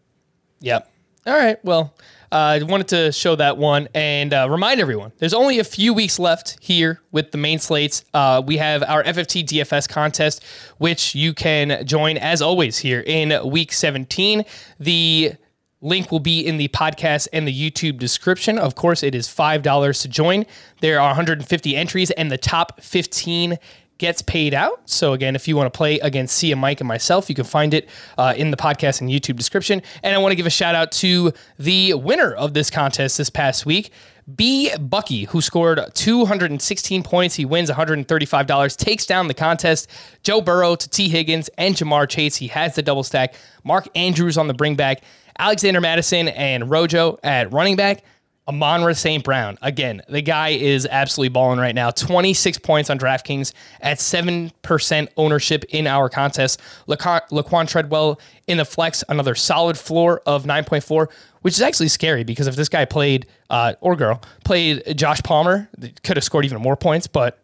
Yep. All right. Well, uh, I wanted to show that one and uh, remind everyone there's only a few weeks left here with the main slates. Uh, we have our FFT DFS contest, which you can join as always here in week 17. The Link will be in the podcast and the YouTube description. Of course, it is $5 to join. There are 150 entries, and the top 15 gets paid out. So again, if you want to play against Sia, Mike, and myself, you can find it uh, in the podcast and YouTube description. And I want to give a shout out to the winner of this contest this past week. B. Bucky, who scored 216 points. He wins $135, takes down the contest. Joe Burrow to Tee Higgins and Ja'Marr Chase. He has the double stack. Mark Andrews on the bring back. Alexander Mattison and Rojo at running back. Amon-Ra St. Brown. Again, the guy is absolutely balling right now. 26 points on DraftKings at 7% ownership in our contest. Laquan Treadwell in the flex, another solid floor of 9.4, which is actually scary because if this guy played, uh, or girl, played Josh Palmer, could have scored even more points, but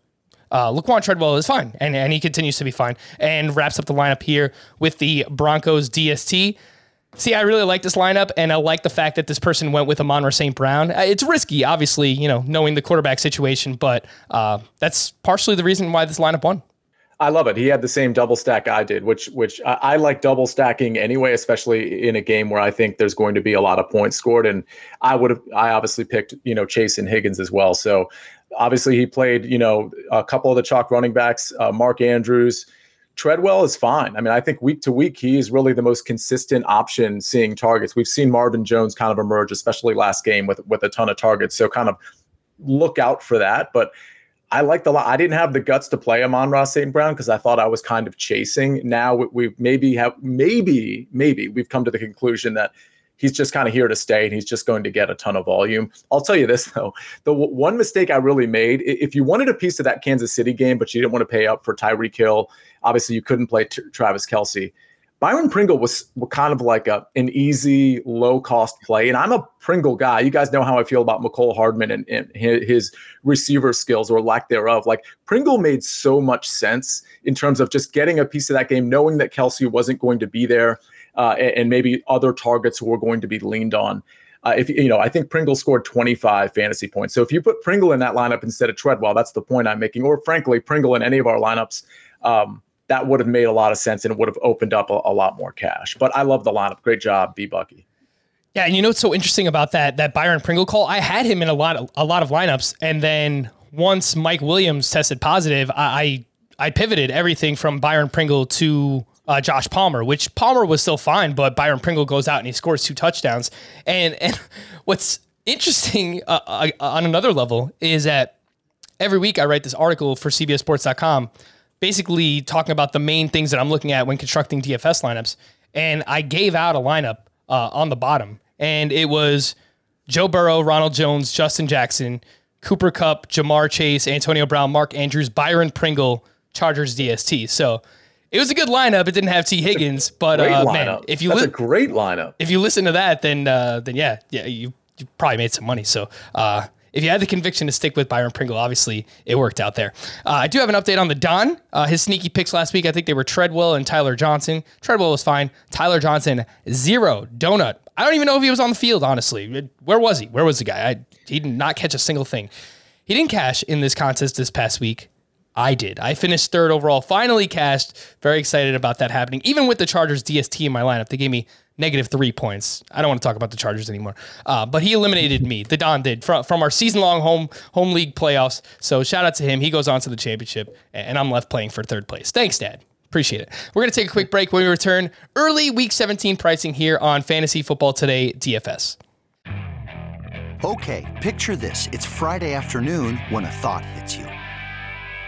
uh, Laquan Treadwell is fine, and, and he continues to be fine. And wraps up the lineup here with the Broncos DST. See, I really like this lineup, and I like the fact that this person went with Amon-Ra St. Brown. Uh, it's risky, obviously, you know, knowing the quarterback situation, but uh, that's partially the reason why this lineup won. I love it. He had the same double stack I did, which which I, I, like double stacking anyway, especially in a game where I think there's going to be a lot of points scored. And I would have I obviously picked you know Chase and Higgins as well. So obviously he played you know a couple of the chalk running backs, uh, Mark Andrews. Treadwell is fine. I mean, I think week to week, he is really the most consistent option seeing targets. We've seen Marvin Jones kind of emerge, especially last game with with a ton of targets. So kind of look out for that. But I like the lot. I didn't have the guts to play Amon-Ra St. Brown because I thought I was kind of chasing. Now we, we maybe have maybe maybe we've come to the conclusion that he's just kind of here to stay and he's just going to get a ton of volume. I'll tell you this though, the w- one mistake I really made, if you wanted a piece of that Kansas City game, but you didn't want to pay up for Tyreek Hill, obviously you couldn't play t- Travis Kelce. Byron Pringle was kind of like a an easy, low cost play, and I'm a Pringle guy. You guys know how I feel about Mecole Hardman and, and his receiver skills or lack thereof. Like Pringle made so much sense in terms of just getting a piece of that game, knowing that Kelce wasn't going to be there uh, and, and, maybe other targets were going to be leaned on. Uh, if you know, I think Pringle scored 25 fantasy points. So if you put Pringle in that lineup instead of Treadwell, that's the point I'm making. Or frankly, Pringle in any of our lineups, um, that would have made a lot of sense and it would have opened up a, a lot more cash. But I love the lineup. Great job, B Bucky. Yeah, and you know what's so interesting about that that Byron Pringle call? I had him in a lot of a lot of lineups, and then once Mike Williams tested positive, I I, I pivoted everything from Byron Pringle to uh, Josh Palmer, which Palmer was still fine, but Byron Pringle goes out and he scores two touchdowns. And and what's interesting uh, uh, on another level is that every week I write this article for CBSSports.com, basically talking about the main things that I'm looking at when constructing DFS lineups. And I gave out a lineup uh, on the bottom, and it was Joe Burrow, Ronald Jones, Justin Jackson, Cooper Kupp, Ja'Marr Chase, Antonio Brown, Mark Andrews, Byron Pringle, Chargers DST. So it was a good lineup. It didn't have Tee Higgins, but uh, man, if you that's li- a great lineup. if you listen to that, then uh, then yeah, yeah, you you probably made some money. So uh, if you had the conviction to stick with Byron Pringle, obviously it worked out there. Uh, I do have an update on the Don. Uh, his sneaky picks last week, I think they were Treadwell and Tyler Johnson. Treadwell was fine. Tyler Johnson zero donut. I don't even know if he was on the field. Honestly, where was he? Where was the guy? I, he did not catch a single thing. He didn't cash in this contest this past week. I did. I finished third overall, finally cashed. Very excited about that happening. Even with the Chargers DST in my lineup, they gave me negative three points. I don't want to talk about the Chargers anymore. Uh, but he eliminated me. The Don did from, from our season long home home league playoffs. So shout out to him. He goes on to the championship, and I'm left playing for third place. Thanks, Dad. Appreciate it. We're going to take a quick break when we return. Early week 17 pricing here on Fantasy Football Today DFS. Okay, picture this. It's Friday afternoon when a thought hits you.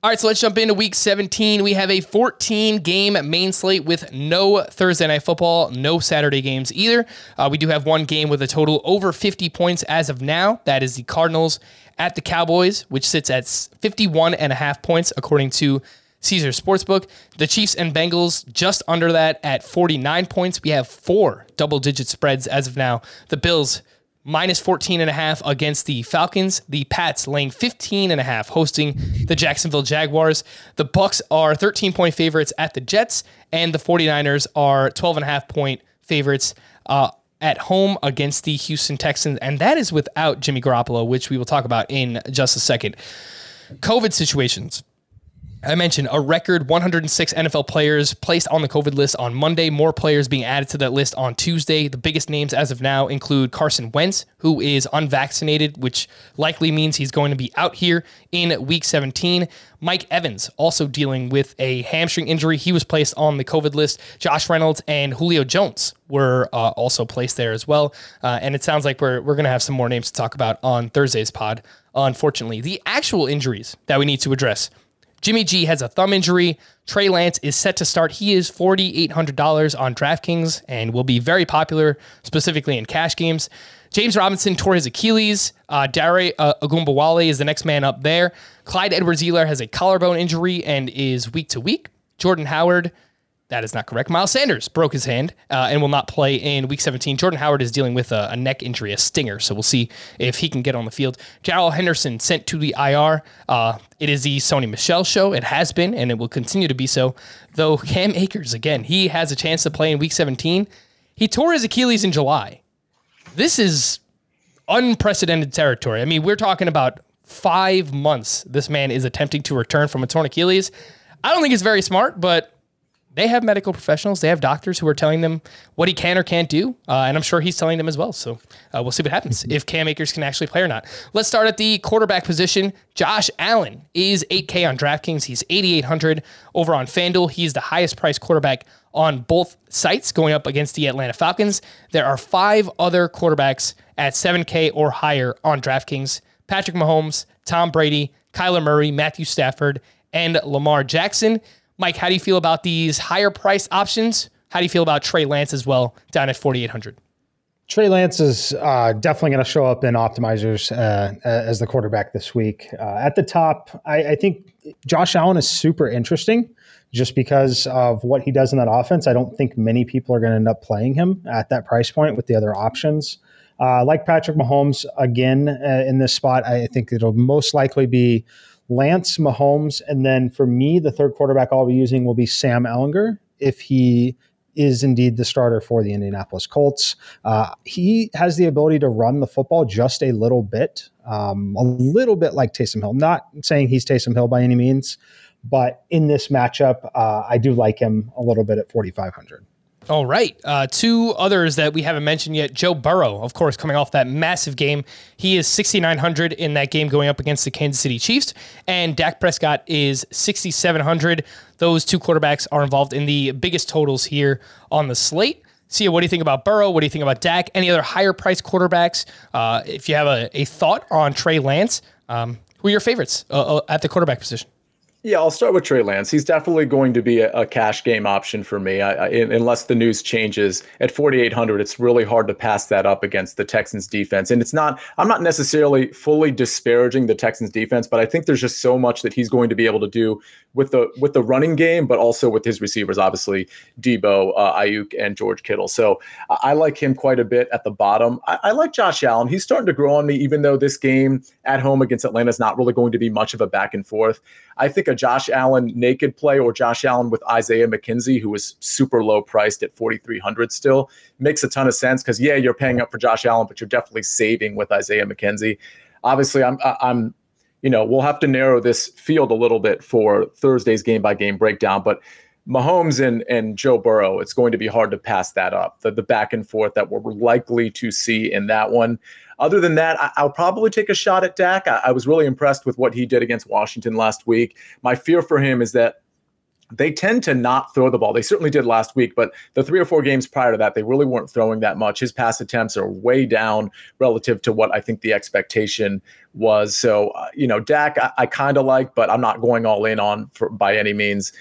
All right, so let's jump into week 17. We have a 14 game main slate with no Thursday night football, no Saturday games either. Uh, we do have one game with a total over 50 points as of now. That is the Cardinals at the Cowboys, which sits at 51 and a half points according to Caesar Sportsbook. The Chiefs and Bengals just under that at 49 points. We have four double digit spreads as of now. The Bills minus 14 and a half against the Falcons. The Pats laying 15 and a half hosting the Jacksonville Jaguars. The Bucks are 13 point favorites at the Jets and the 49ers are 12 and a half point favorites uh, at home against the Houston Texans and that is without Jimmy Garoppolo, which we will talk about in just a second. COVID situations. I mentioned a record 106 NFL players placed on the COVID list on Monday, more players being added to that list on Tuesday. The biggest names as of now include Carson Wentz, who is unvaccinated, which likely means he's going to be out here in week 17. Mike Evans also dealing with a hamstring injury. He was placed on the COVID list. Josh Reynolds and Julio Jones were uh, also placed there as well. Uh, and it sounds like we're, we're going to have some more names to talk about on Thursday's pod, unfortunately. The actual injuries that we need to address Jimmy G has a thumb injury. Trey Lance is set to start. He is $4,800 on DraftKings and will be very popular, specifically in cash games. James Robinson tore his Achilles. Uh, Dare uh, Ogunbowale is the next man up there. Clyde Edwards-Helaire has a collarbone injury and is week to week. Jordan Howard that is not correct. Miles Sanders broke his hand uh, and will not play in Week 17. Jordan Howard is dealing with a, a, neck injury, a stinger, so we'll see if he can get on the field. Darrell Henderson sent to the IR. Uh, it is the Sony Michel show. It has been, and it will continue to be so. Though Cam Akers, again, he has a chance to play in Week 17. He tore his Achilles in July. This is unprecedented territory. I mean, we're talking about five months this man is attempting to return from a torn Achilles. I don't think it's very smart, but they have medical professionals. They have doctors who are telling them what he can or can't do, uh, and I'm sure he's telling them as well. So uh, we'll see what happens if Cam Akers can actually play or not. Let's start at the quarterback position. Josh Allen is 8K on DraftKings. He's 8,800 over on FanDuel. He's the highest priced quarterback on both sites going up against the Atlanta Falcons. There are five other quarterbacks at 7K or higher on DraftKings Patrick Mahomes, Tom Brady, Kyler Murray, Matthew Stafford, and Lamar Jackson. Mike, how do you feel about these higher price options? How do you feel about Trey Lance as well, down at 4,800? Trey Lance is uh, definitely going to show up in optimizers uh, as the quarterback this week. Uh, at the top, I, I, think Josh Allen is super interesting just because of what he does in that offense. I don't think many people are going to end up playing him at that price point with the other options. Uh, like Patrick Mahomes, again, uh, in this spot, I think it'll most likely be Lance Mahomes. And then for me, the third quarterback I'll be using will be Sam Ehlinger if he is indeed the starter for the Indianapolis Colts. Uh, he has the ability to run the football just a little bit, um, a little bit like Taysom Hill. Not saying he's Taysom Hill by any means, but in this matchup, uh, I do like him a little bit at 4,500. All right. Uh, two others that we haven't mentioned yet. Joe Burrow, of course, coming off that massive game. He is 6,900 in that game going up against the Kansas City Chiefs. And Dak Prescott is 6,700. Those two quarterbacks are involved in the biggest totals here on the slate. Sia, what do you think about Burrow? What do you think about Dak? Any other higher price quarterbacks? Uh, if you have a, a thought on Trey Lance, um, who are your favorites uh, uh at the quarterback position? Yeah, I'll start with Trey Lance. He's definitely going to be a, a cash game option for me, I, I, unless the news changes. At 4,800, it's really hard to pass that up against the Texans defense. And it's not, I'm not necessarily fully disparaging the Texans defense, but I think there's just so much that he's going to be able to do with the with the running game, but also with his receivers, obviously Debo, uh, Aiyuk, and George Kittle. So I like him quite a bit at the bottom. I, I like Josh Allen. He's starting to grow on me, even though this game at home against Atlanta is not really going to be much of a back and forth. I think a Josh Allen naked play or Josh Allen with Isaiah McKenzie, who is super low priced at 4,300 still, makes a ton of sense because, yeah, you're paying up for Josh Allen, but you're definitely saving with Isaiah McKenzie. Obviously, I'm, I'm, you know, we'll have to narrow this field a little bit for Thursday's game by game breakdown, but Mahomes and, and Joe Burrow, it's going to be hard to pass that up. The, the back and forth that we're likely to see in that one. Other than that, I, will probably take a shot at Dak. I, I was really impressed with what he did against Washington last week. My fear for him is that they tend to not throw the ball. They certainly did last week, but the three or four games prior to that, they really weren't throwing that much. His pass attempts are way down relative to what I think the expectation was. So, uh, you know, Dak, I, I kind of like, but I'm not going all in on for, by any means.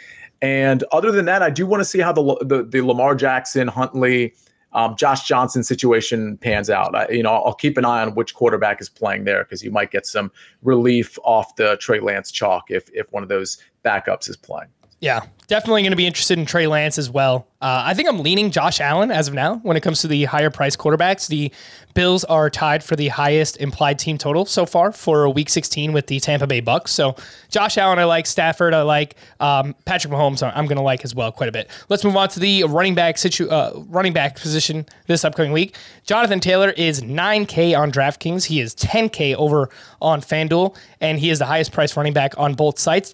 And other than that, I do want to see how the the, the Lamar Jackson, Huntley, um, Josh Johnson situation pans out. I, you know, I'll keep an eye on which quarterback is playing there because you might get some relief off the Trey Lance chalk if if one of those backups is playing. Yeah, definitely going to be interested in Trey Lance as well. Uh, I think I'm leaning Josh Allen as of now when it comes to the higher price quarterbacks. The Bills are tied for the highest implied team total so far for Week 16 with the Tampa Bay Bucks. So Josh Allen, I like Stafford, I like um, Patrick Mahomes. I'm going to like as well quite a bit. Let's move on to the running back situ- uh, running back position this upcoming week. Jonathan Taylor is 9K on DraftKings. He is 10K over on FanDuel, and he is the highest price running back on both sites.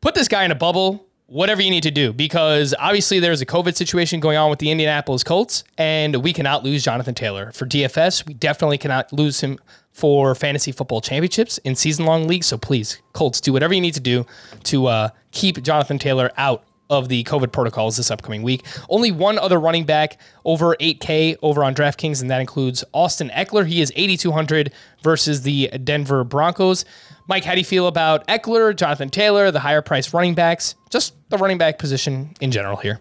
Put this guy in a bubble whatever you need to do because obviously there's a COVID situation going on with the Indianapolis Colts, and we cannot lose Jonathan Taylor for DFS. We definitely cannot lose him for fantasy football championships in season long leagues. So please, Colts, do whatever you need to do to uh, keep Jonathan Taylor out of the COVID protocols this upcoming week. Only one other running back over 8K over on DraftKings, and that includes Austin Ekeler. He is 8,200 versus the Denver Broncos. Mike, how do you feel about Ekeler, Jonathan Taylor, the higher priced running backs, just the running back position in general here?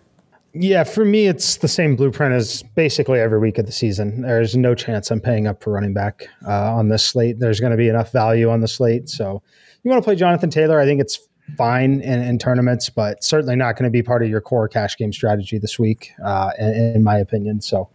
Yeah, for me, it's the same blueprint as basically every week of the season. There's no chance I'm paying up for running back uh, on this slate. There's going to be enough value on the slate. So you want to play Jonathan Taylor? I think it's fine in, in tournaments, but certainly not going to be part of your core cash game strategy this week, uh, in, in, my opinion. So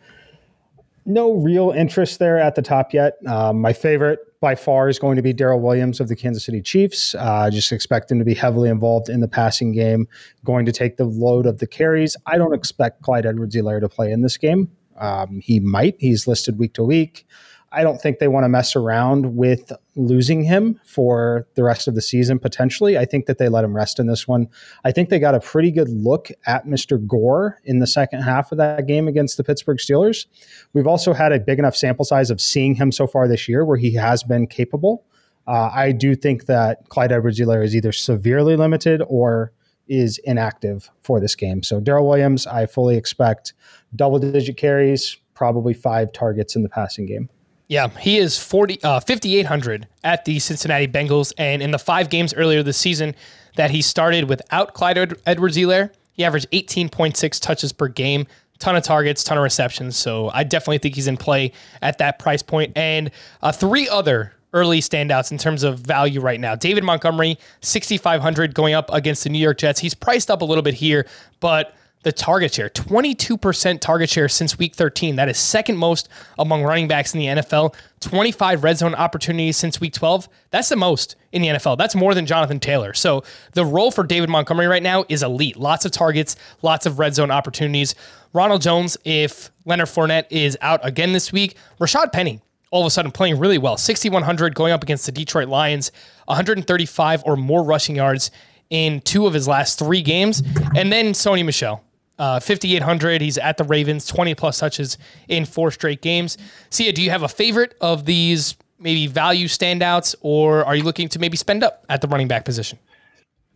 no real interest there at the top yet. Um, my favorite by far is going to be Darrel Williams of the Kansas City Chiefs. Uh, just expect him to be heavily involved in the passing game, going to take the load of the carries. I don't expect Clyde Edwards-Helaire to play in this game. Um, he might. He's listed week to week. I don't think they want to mess around with losing him for the rest of the season potentially. I think that they let him rest in this one. I think they got a pretty good look at Mr. Gore in the second half of that game against the Pittsburgh Steelers. We've also had a big enough sample size of seeing him so far this year where he has been capable. Uh, I do think that Clyde Edwards-Helaire is either severely limited or is inactive for this game. So Darrel Williams, I fully expect double digit carries, probably five targets in the passing game. Yeah, he is 40, uh, 5,800 at the Cincinnati Bengals. And in the five games earlier this season that he started without Clyde Edwards Helaire, he averaged 18.6 touches per game, ton of targets, ton of receptions. So I definitely think he's in play at that price point. And uh, three other early standouts in terms of value right now. David Montgomery, 6,500 going up against the New York Jets. He's priced up a little bit here, but the target share 22% target share since week 13 that is second most among running backs in the nfl 25 red zone opportunities since week 12 that's the most in the nfl that's more than jonathan taylor. So the role for david montgomery right now is elite. Lots of targets lots of red zone opportunities. Ronald jones if leonard Fournette is out again this week rashad penny all of a sudden playing really well. 6100 going up against the detroit lions 135 or more rushing yards in two of his last three games. And then sony michel uh, 5,800. He's at the Ravens, 20 plus touches in four straight games. Sia, do you have a favorite of these maybe value standouts, or are you looking to maybe spend up at the running back position?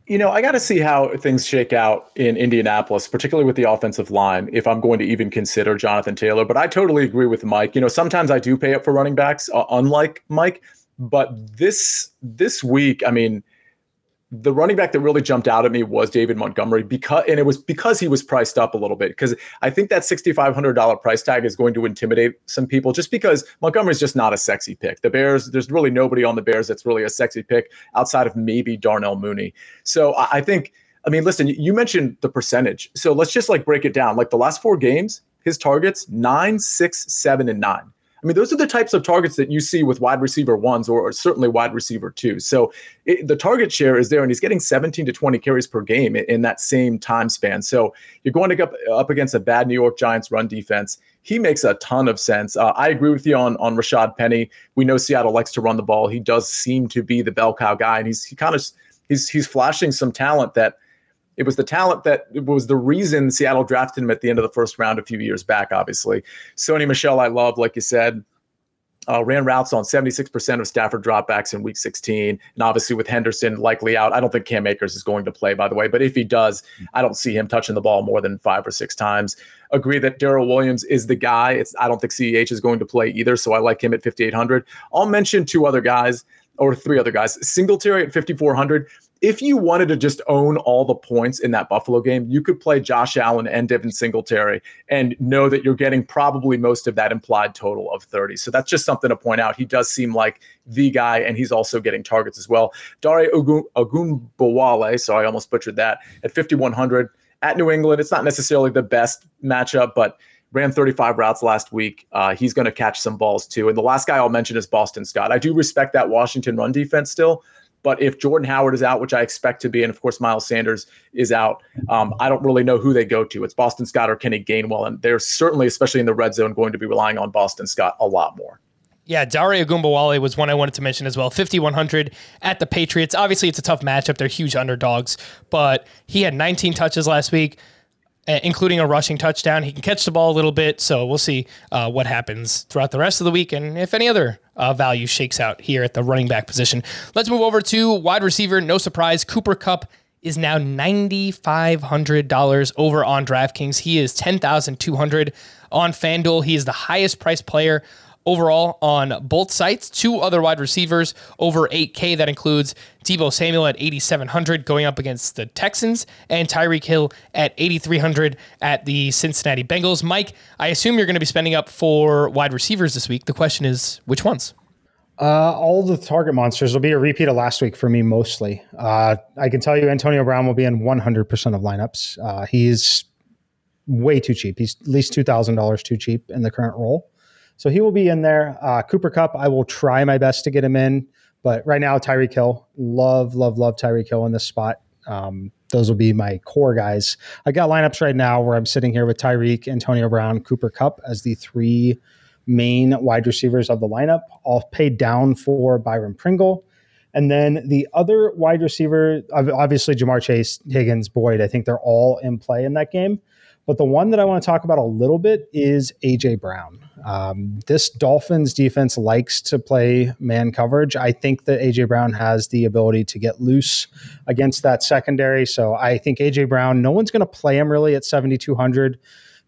You know, I got to see how things shake out in Indianapolis, particularly with the offensive line, if I'm going to even consider Jonathan Taylor. But I totally agree with Mike. You know, sometimes I do pay up for running backs, uh, unlike Mike. But this this week, I mean, the running back that really jumped out at me was David Montgomery because and it was because he was priced up a little bit because I think that $6500 price tag is going to intimidate some people just because Montgomery's just not a sexy pick. The Bears there's really nobody on the Bears that's really a sexy pick outside of maybe Darnell Mooney. So I, I think I mean listen, you mentioned the percentage. So let's just like break it down. Like the last 4 games, his targets 9, 6, 7 and 9. I mean, those are the types of targets that you see with wide receiver ones or, or certainly wide receiver two. So it, the target share is there, and he's getting 17 to 20 carries per game in, in that same time span. So you're going to go up, up against a bad New York Giants run defense. He makes a ton of sense. Uh, I agree with you on on Rashaad Penny. We know Seattle likes to run the ball. He does seem to be the bell cow guy, and he's he kind of he's he's flashing some talent that it was the talent that was the reason Seattle drafted him at the end of the first round a few years back, obviously. Sony Michel, I love, like you said. Uh, ran routes on 76% of Stafford dropbacks in week 16. And obviously, with Henderson likely out, I don't think Cam Akers is going to play, by the way. But if he does, I don't see him touching the ball more than five or six times. Agree that Darrel Williams is the guy. It's I don't think CEH is going to play either. So I like him at 5,800. I'll mention two other guys or three other guys. Singletary at 5,400 if you wanted to just own all the points in that Buffalo game, you could play Josh Allen and Devin Singletary and know that you're getting probably most of that implied total of 30. So that's just something to point out. He does seem like the guy, and he's also getting targets as well. Dare Ogunbowale, so I almost butchered that, at 5,100 at New England. It's not necessarily the best matchup, but ran 35 routes last week. Uh, he's going to catch some balls too. And the last guy I'll mention is Boston Scott. I do respect that Washington run defense still, but if Jordan Howard is out, which I expect to be, and of course Miles Sanders is out, um, I don't really know who they go to. It's Boston Scott or Kenny Gainwell, and they're certainly, especially in the red zone, going to be relying on Boston Scott a lot more. Yeah, Dare Ogunbowale was one I wanted to mention as well. 5,100 at the Patriots. Obviously, it's a tough matchup. They're huge underdogs, but he had 19 touches last week including a rushing touchdown. He can catch the ball a little bit, so we'll see uh, what happens throughout the rest of the week and if any other uh, value shakes out here at the running back position. Let's move over to wide receiver. No surprise, Cooper Kupp is now $9,500 over on DraftKings. He is 10200 on FanDuel. He is the highest priced player overall on both sites. Two other wide receivers over 8K. That includes Deebo Samuel at 8,700 going up against the Texans and Tyreek Hill at 8,300 at the Cincinnati Bengals. Mike, I assume you're going to be spending up for wide receivers this week. The question is, which ones? Uh, all the target monsters will be a repeat of last week for me mostly. Uh, I can tell you Antonio Brown will be in 100% of lineups. Uh, he's way too cheap. He's at least $2,000 too cheap in the current role. So he will be in there. Uh, Cooper Kupp, I will try my best to get him in. But right now, Tyreek Hill, love, love, love Tyreek Hill in this spot. Um, those will be my core guys. I got lineups right now where I'm sitting here with Tyreek, Antonio Brown, Cooper Kupp as the three main wide receivers of the lineup, all paid down for Byron Pringle. And then the other wide receiver, obviously Ja'Marr Chase, Higgins, Boyd, I think they're all in play in that game. But the one that I want to talk about a little bit is AJ Brown. Um, this Dolphins defense likes to play man coverage. I think that AJ Brown has the ability to get loose against that secondary. So I think AJ Brown, no one's going to play him really at 7,200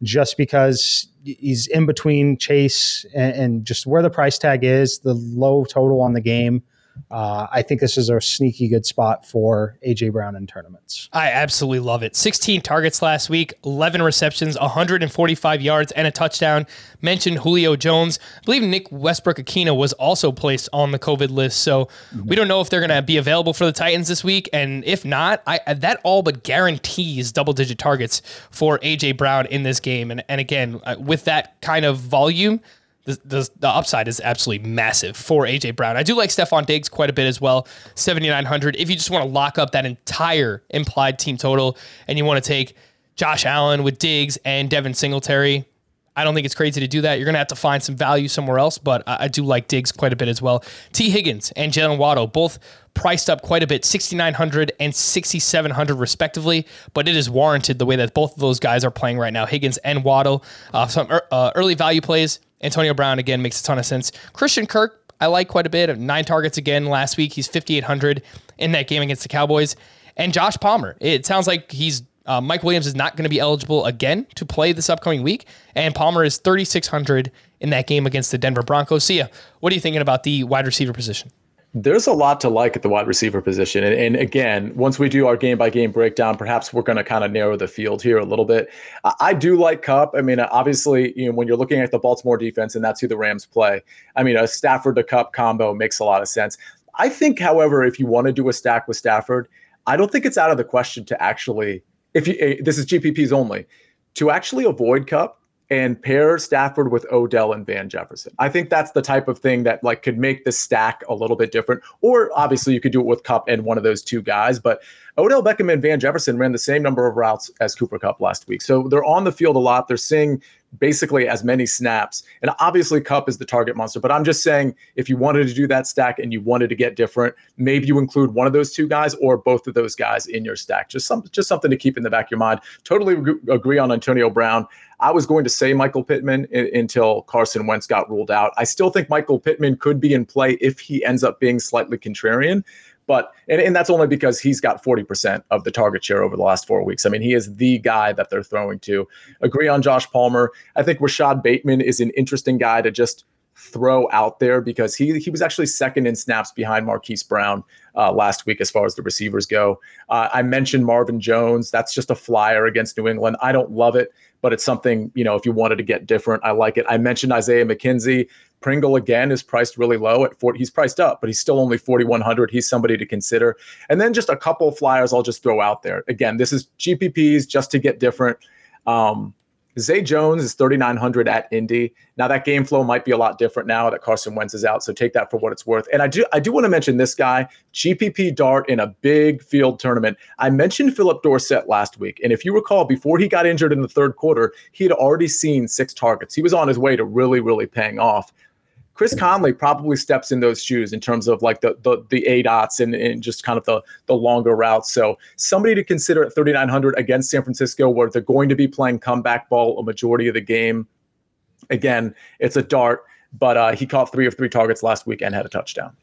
just because he's in between Chase and, and, just where the price tag is, the low total on the game. Uh, I think this is a sneaky good spot for AJ Brown in tournaments. I absolutely love it. 16 targets last week, 11 receptions, 145 yards, and a touchdown. Mentioned Julio Jones. I believe Nick Westbrook-Ikhine was also placed on the COVID list, so mm-hmm. we don't know if they're going to be available for the Titans this week. And if not, I that all but guarantees double-digit targets for AJ Brown in this game. And and again, uh, with that kind of volume the, the, upside is absolutely massive for AJ Brown. I do like Stefon Diggs quite a bit as well, 7,900. If you just want to lock up that entire implied team total and you want to take Josh Allen with Diggs and Devin Singletary, I don't think it's crazy to do that. You're going to have to find some value somewhere else, but I, I do like Diggs quite a bit as well. Tee Higgins and Jaylen Waddle both priced up quite a bit, 6,900 and 6,700 respectively, but it is warranted the way that both of those guys are playing right now, Higgins and Waddle. Uh, some uh, early value plays Antonio Brown again makes a ton of sense. Christian Kirk, I like quite a bit. Nine targets again last week. He's 5,800 in that game against the Cowboys. And Josh Palmer, it sounds like he's uh, Mike Williams is not going to be eligible again to play this upcoming week, and Palmer is 3,600 in that game against the Denver Broncos. Sia. What are you thinking about the wide receiver position? There's a lot to like at the wide receiver position. And, and again, once we do our game by game breakdown, perhaps we're going to kind of narrow the field here a little bit. I, I, do like Kupp. I mean, obviously, you know, when you're looking at the Baltimore defense and that's who the Rams play, I mean, a Stafford to Kupp combo makes a lot of sense. I think, however, if you want to do a stack with Stafford, I don't think it's out of the question to actually, if you, eh, this is GPPs only, to actually avoid Kupp and pair Stafford with Odell and Van Jefferson. I think that's the type of thing that like could make the stack a little bit different. Or obviously you could do it with Kupp and one of those two guys, but Odell Beckham and Van Jefferson ran the same number of routes as Cooper Kupp last week. So they're on the field a lot. They're seeing basically as many snaps. And obviously, Kupp is the target monster. But I'm just saying, if you wanted to do that stack and you wanted to get different, maybe you include one of those two guys or both of those guys in your stack. Just some, just something to keep in the back of your mind. Totally agree on Antonio Brown. I was going to say Michael Pittman I- until Carson Wentz got ruled out. I still think Michael Pittman could be in play if he ends up being slightly contrarian. But and, and that's only because he's got 40% of the target share over the last four weeks. I mean, he is the guy that they're throwing to. Agree on Josh Palmer. I think Rashod Bateman is an interesting guy to just throw out there because he he was actually second in snaps behind Marquise Brown uh, last week as far as the receivers go. Uh, I mentioned Marvin Jones. That's just a flyer against New England. I don't love it, but it's something you know if you wanted to get different, I like it. I mentioned Isaiah McKenzie. Pringle again is priced really low at 40. He's priced up, but he's still only 4,100. He's somebody to consider. And then just a couple flyers I'll just throw out there. Again, this is GPPs just to get different. Um, Zay Jones is 3,900 at Indy. Now that game flow might be a lot different now that Carson Wentz is out. So take that for what it's worth. And I do, I do want to mention this guy, GPP Dart in a big field tournament. I mentioned Philip Dorsett last week. And if you recall, before he got injured in the third quarter, he had already seen six targets. He was on his way to really, really paying off. Chris Conley probably steps in those shoes in terms of like the the, the A dots and, and just kind of the the longer routes. So somebody to consider at 3,900 against San Francisco, where they're going to be playing comeback ball a majority of the game. Again, it's a dart, but uh, he caught three of three targets last week and had a touchdown.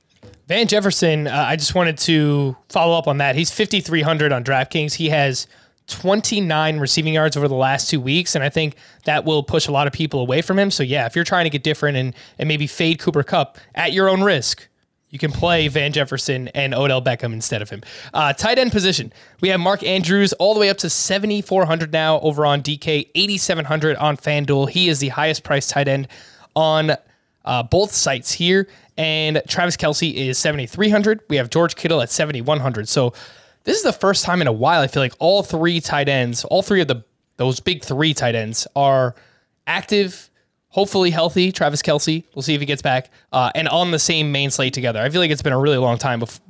Van Jefferson, uh, I just wanted to follow up on that. He's 5,300 on DraftKings. He has 29 receiving yards over the last two weeks. And I think that will push a lot of people away from him. So, yeah, if you're trying to get different and, and maybe fade Cooper Kupp at your own risk, you can play Van Jefferson and Odell Beckham instead of him. Uh, tight end position. We have Mark Andrews all the way up to 7,400 now over on DK, 8,700 on FanDuel. He is the highest priced tight end on uh, both sites here. And Travis Kelce is 7,300. We have George Kittle at 7,100. So this is the first time in a while I feel like all three tight ends, all three of the those big three tight ends are active, hopefully healthy. Travis Kelce, we'll see if he gets back, uh, and on the same main slate together. I feel like it's been a really long time, before,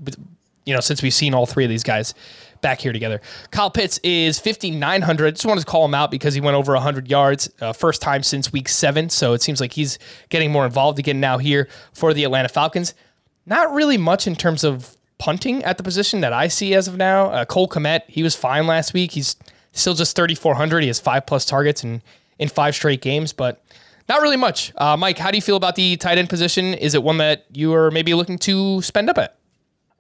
you know, since we've seen all three of these guys back here together. Kyle Pitts is 5,900. Just wanted to call him out because he went over 100 yards, uh, first time since week seven. So it seems like he's getting more involved again now here for the Atlanta Falcons. Not really much in terms of punting at the position that I see as of now. Uh, Cole Kmet, he was fine last week. He's still just 3,400. He has five plus targets in, in five straight games, but not really much. Uh, Mike, how do you feel about the tight end position? Is it one that you are maybe looking to spend up at?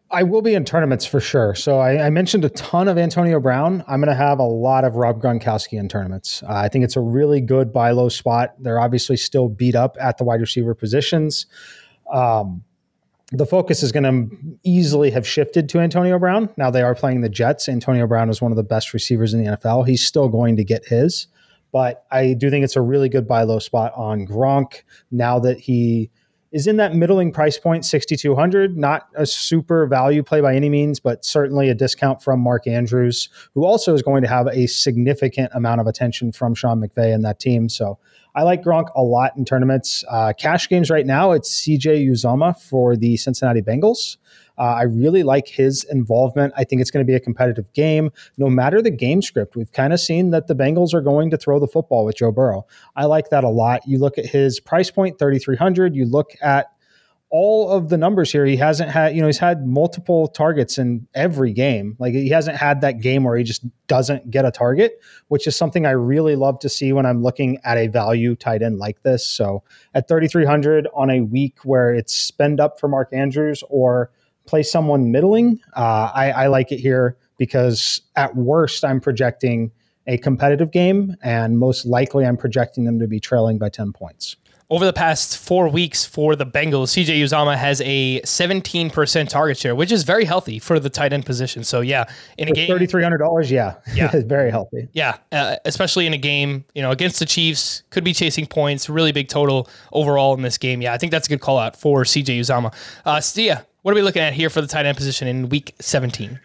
I will be in tournaments for sure. So I, I mentioned a ton of Antonio Brown. I'm going to have a lot of Rob Gronkowski in tournaments. Uh, I think it's a really good buy low spot. They're obviously still beat up at the wide receiver positions. Um, the focus is going to easily have shifted to Antonio Brown. Now they are playing the Jets. Antonio Brown is one of the best receivers in the NFL. He's still going to get his, but I do think it's a really good buy low spot on Gronk now that he is in that middling price point, 6,200. Not a super value play by any means, but certainly a discount from Mark Andrews, who also is going to have a significant amount of attention from Sean McVay and that team. So I like Gronk a lot in tournaments. Uh, cash games right now, it's CJ Uzomah for the Cincinnati Bengals. Uh, I really like his involvement. I think it's going to be a competitive game. No matter the game script, we've kind of seen that the Bengals are going to throw the football with Joe Burrow. I like that a lot. You look at his price point, 3,300. You look at all of the numbers here, he hasn't had, you know, he's had multiple targets in every game. Like he hasn't had that game where he just doesn't get a target, which is something I really love to see when I'm looking at a value tight end like this. So at 3,300 on a week where it's spend up for Mark Andrews or play someone middling, uh, I, I like it here because at worst, I'm projecting a competitive game, and most likely, I'm projecting them to be trailing by 10 points over the past four weeks for the Bengals, CJ Uzomah has a 17% target share, which is very healthy for the tight end position. So yeah, in a game, $3,300, yeah, yeah, very healthy. Yeah, uh, especially in a game, you know, against the Chiefs, could be chasing points, really big total overall in this game. Yeah, I think that's a good call out for CJ Uzomah. Uh, Sia, what are we looking at here for the tight end position in Week 17?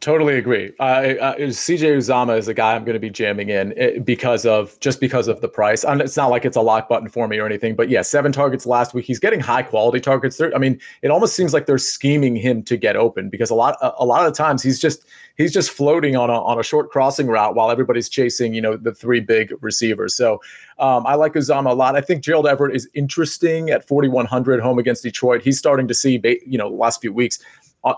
Totally agree. Uh, uh, CJ Uzomah is a guy I'm going to be jamming in eh, because of just because of the price. It's not like it's a lock button for me or anything, but yeah, seven targets last week. He's getting high quality targets. I mean, it almost seems like they're scheming him to get open because a lot a, a lot of times he's just he's just floating on a on a short crossing route while everybody's chasing you know the three big receivers. So um, I like Uzomah a lot. I think Gerald Everett is interesting at 4100 home against Detroit. He's starting to see you know the last few weeks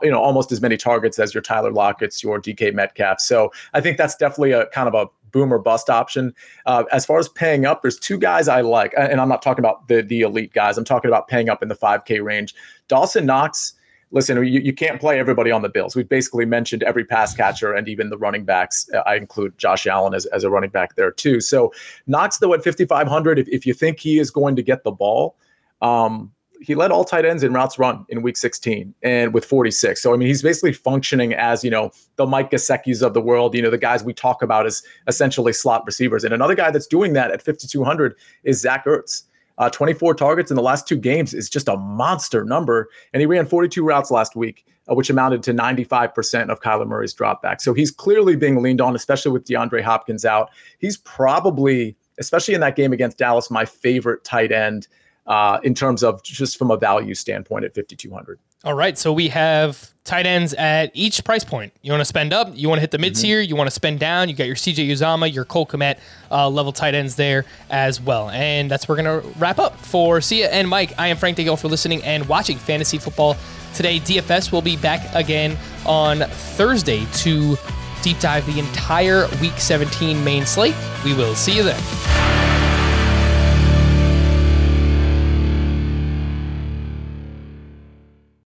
you know almost as many targets as your Tyler Lockett's, your DK Metcalf. So I think that's definitely a kind of a boom or bust option. Uh, as far as paying up, there's two guys I like, and I'm not talking about the the elite guys. I'm talking about paying up in the 5K range. Dawson Knox. Listen, you, you can't play everybody on the Bills. We've basically mentioned every pass catcher and even the running backs. I include Josh Allen as, as a running back there too. So Knox, though, at 5,500, if, if you think he is going to get the ball, um, he led all tight ends in routes run in week 16 and with 46. So I mean, he's basically functioning as you know the Mike Gesicki's of the world. You know, the guys we talk about as essentially slot receivers. And another guy that's doing that at 5200 is Zach Ertz. Uh, 24 targets in the last two games is just a monster number, and he ran 42 routes last week, uh, which amounted to 95% of Kyler Murray's dropback. So he's clearly being leaned on, especially with DeAndre Hopkins out. He's probably, especially in that game against Dallas, my favorite tight end uh, in terms of just from a value standpoint at 5200 all right so we have tight ends at each price point. You want to spend up you want to hit the mid tier mm-hmm. you want to spend down you got your cj Uzomah, your cole Kmet, uh, level tight ends there as well. And that's where we're going to wrap up for sia and mike. I am frank Daigle for listening and watching fantasy football today. Dfs will be back again on thursday to deep dive the entire week 17 main slate. We will see you then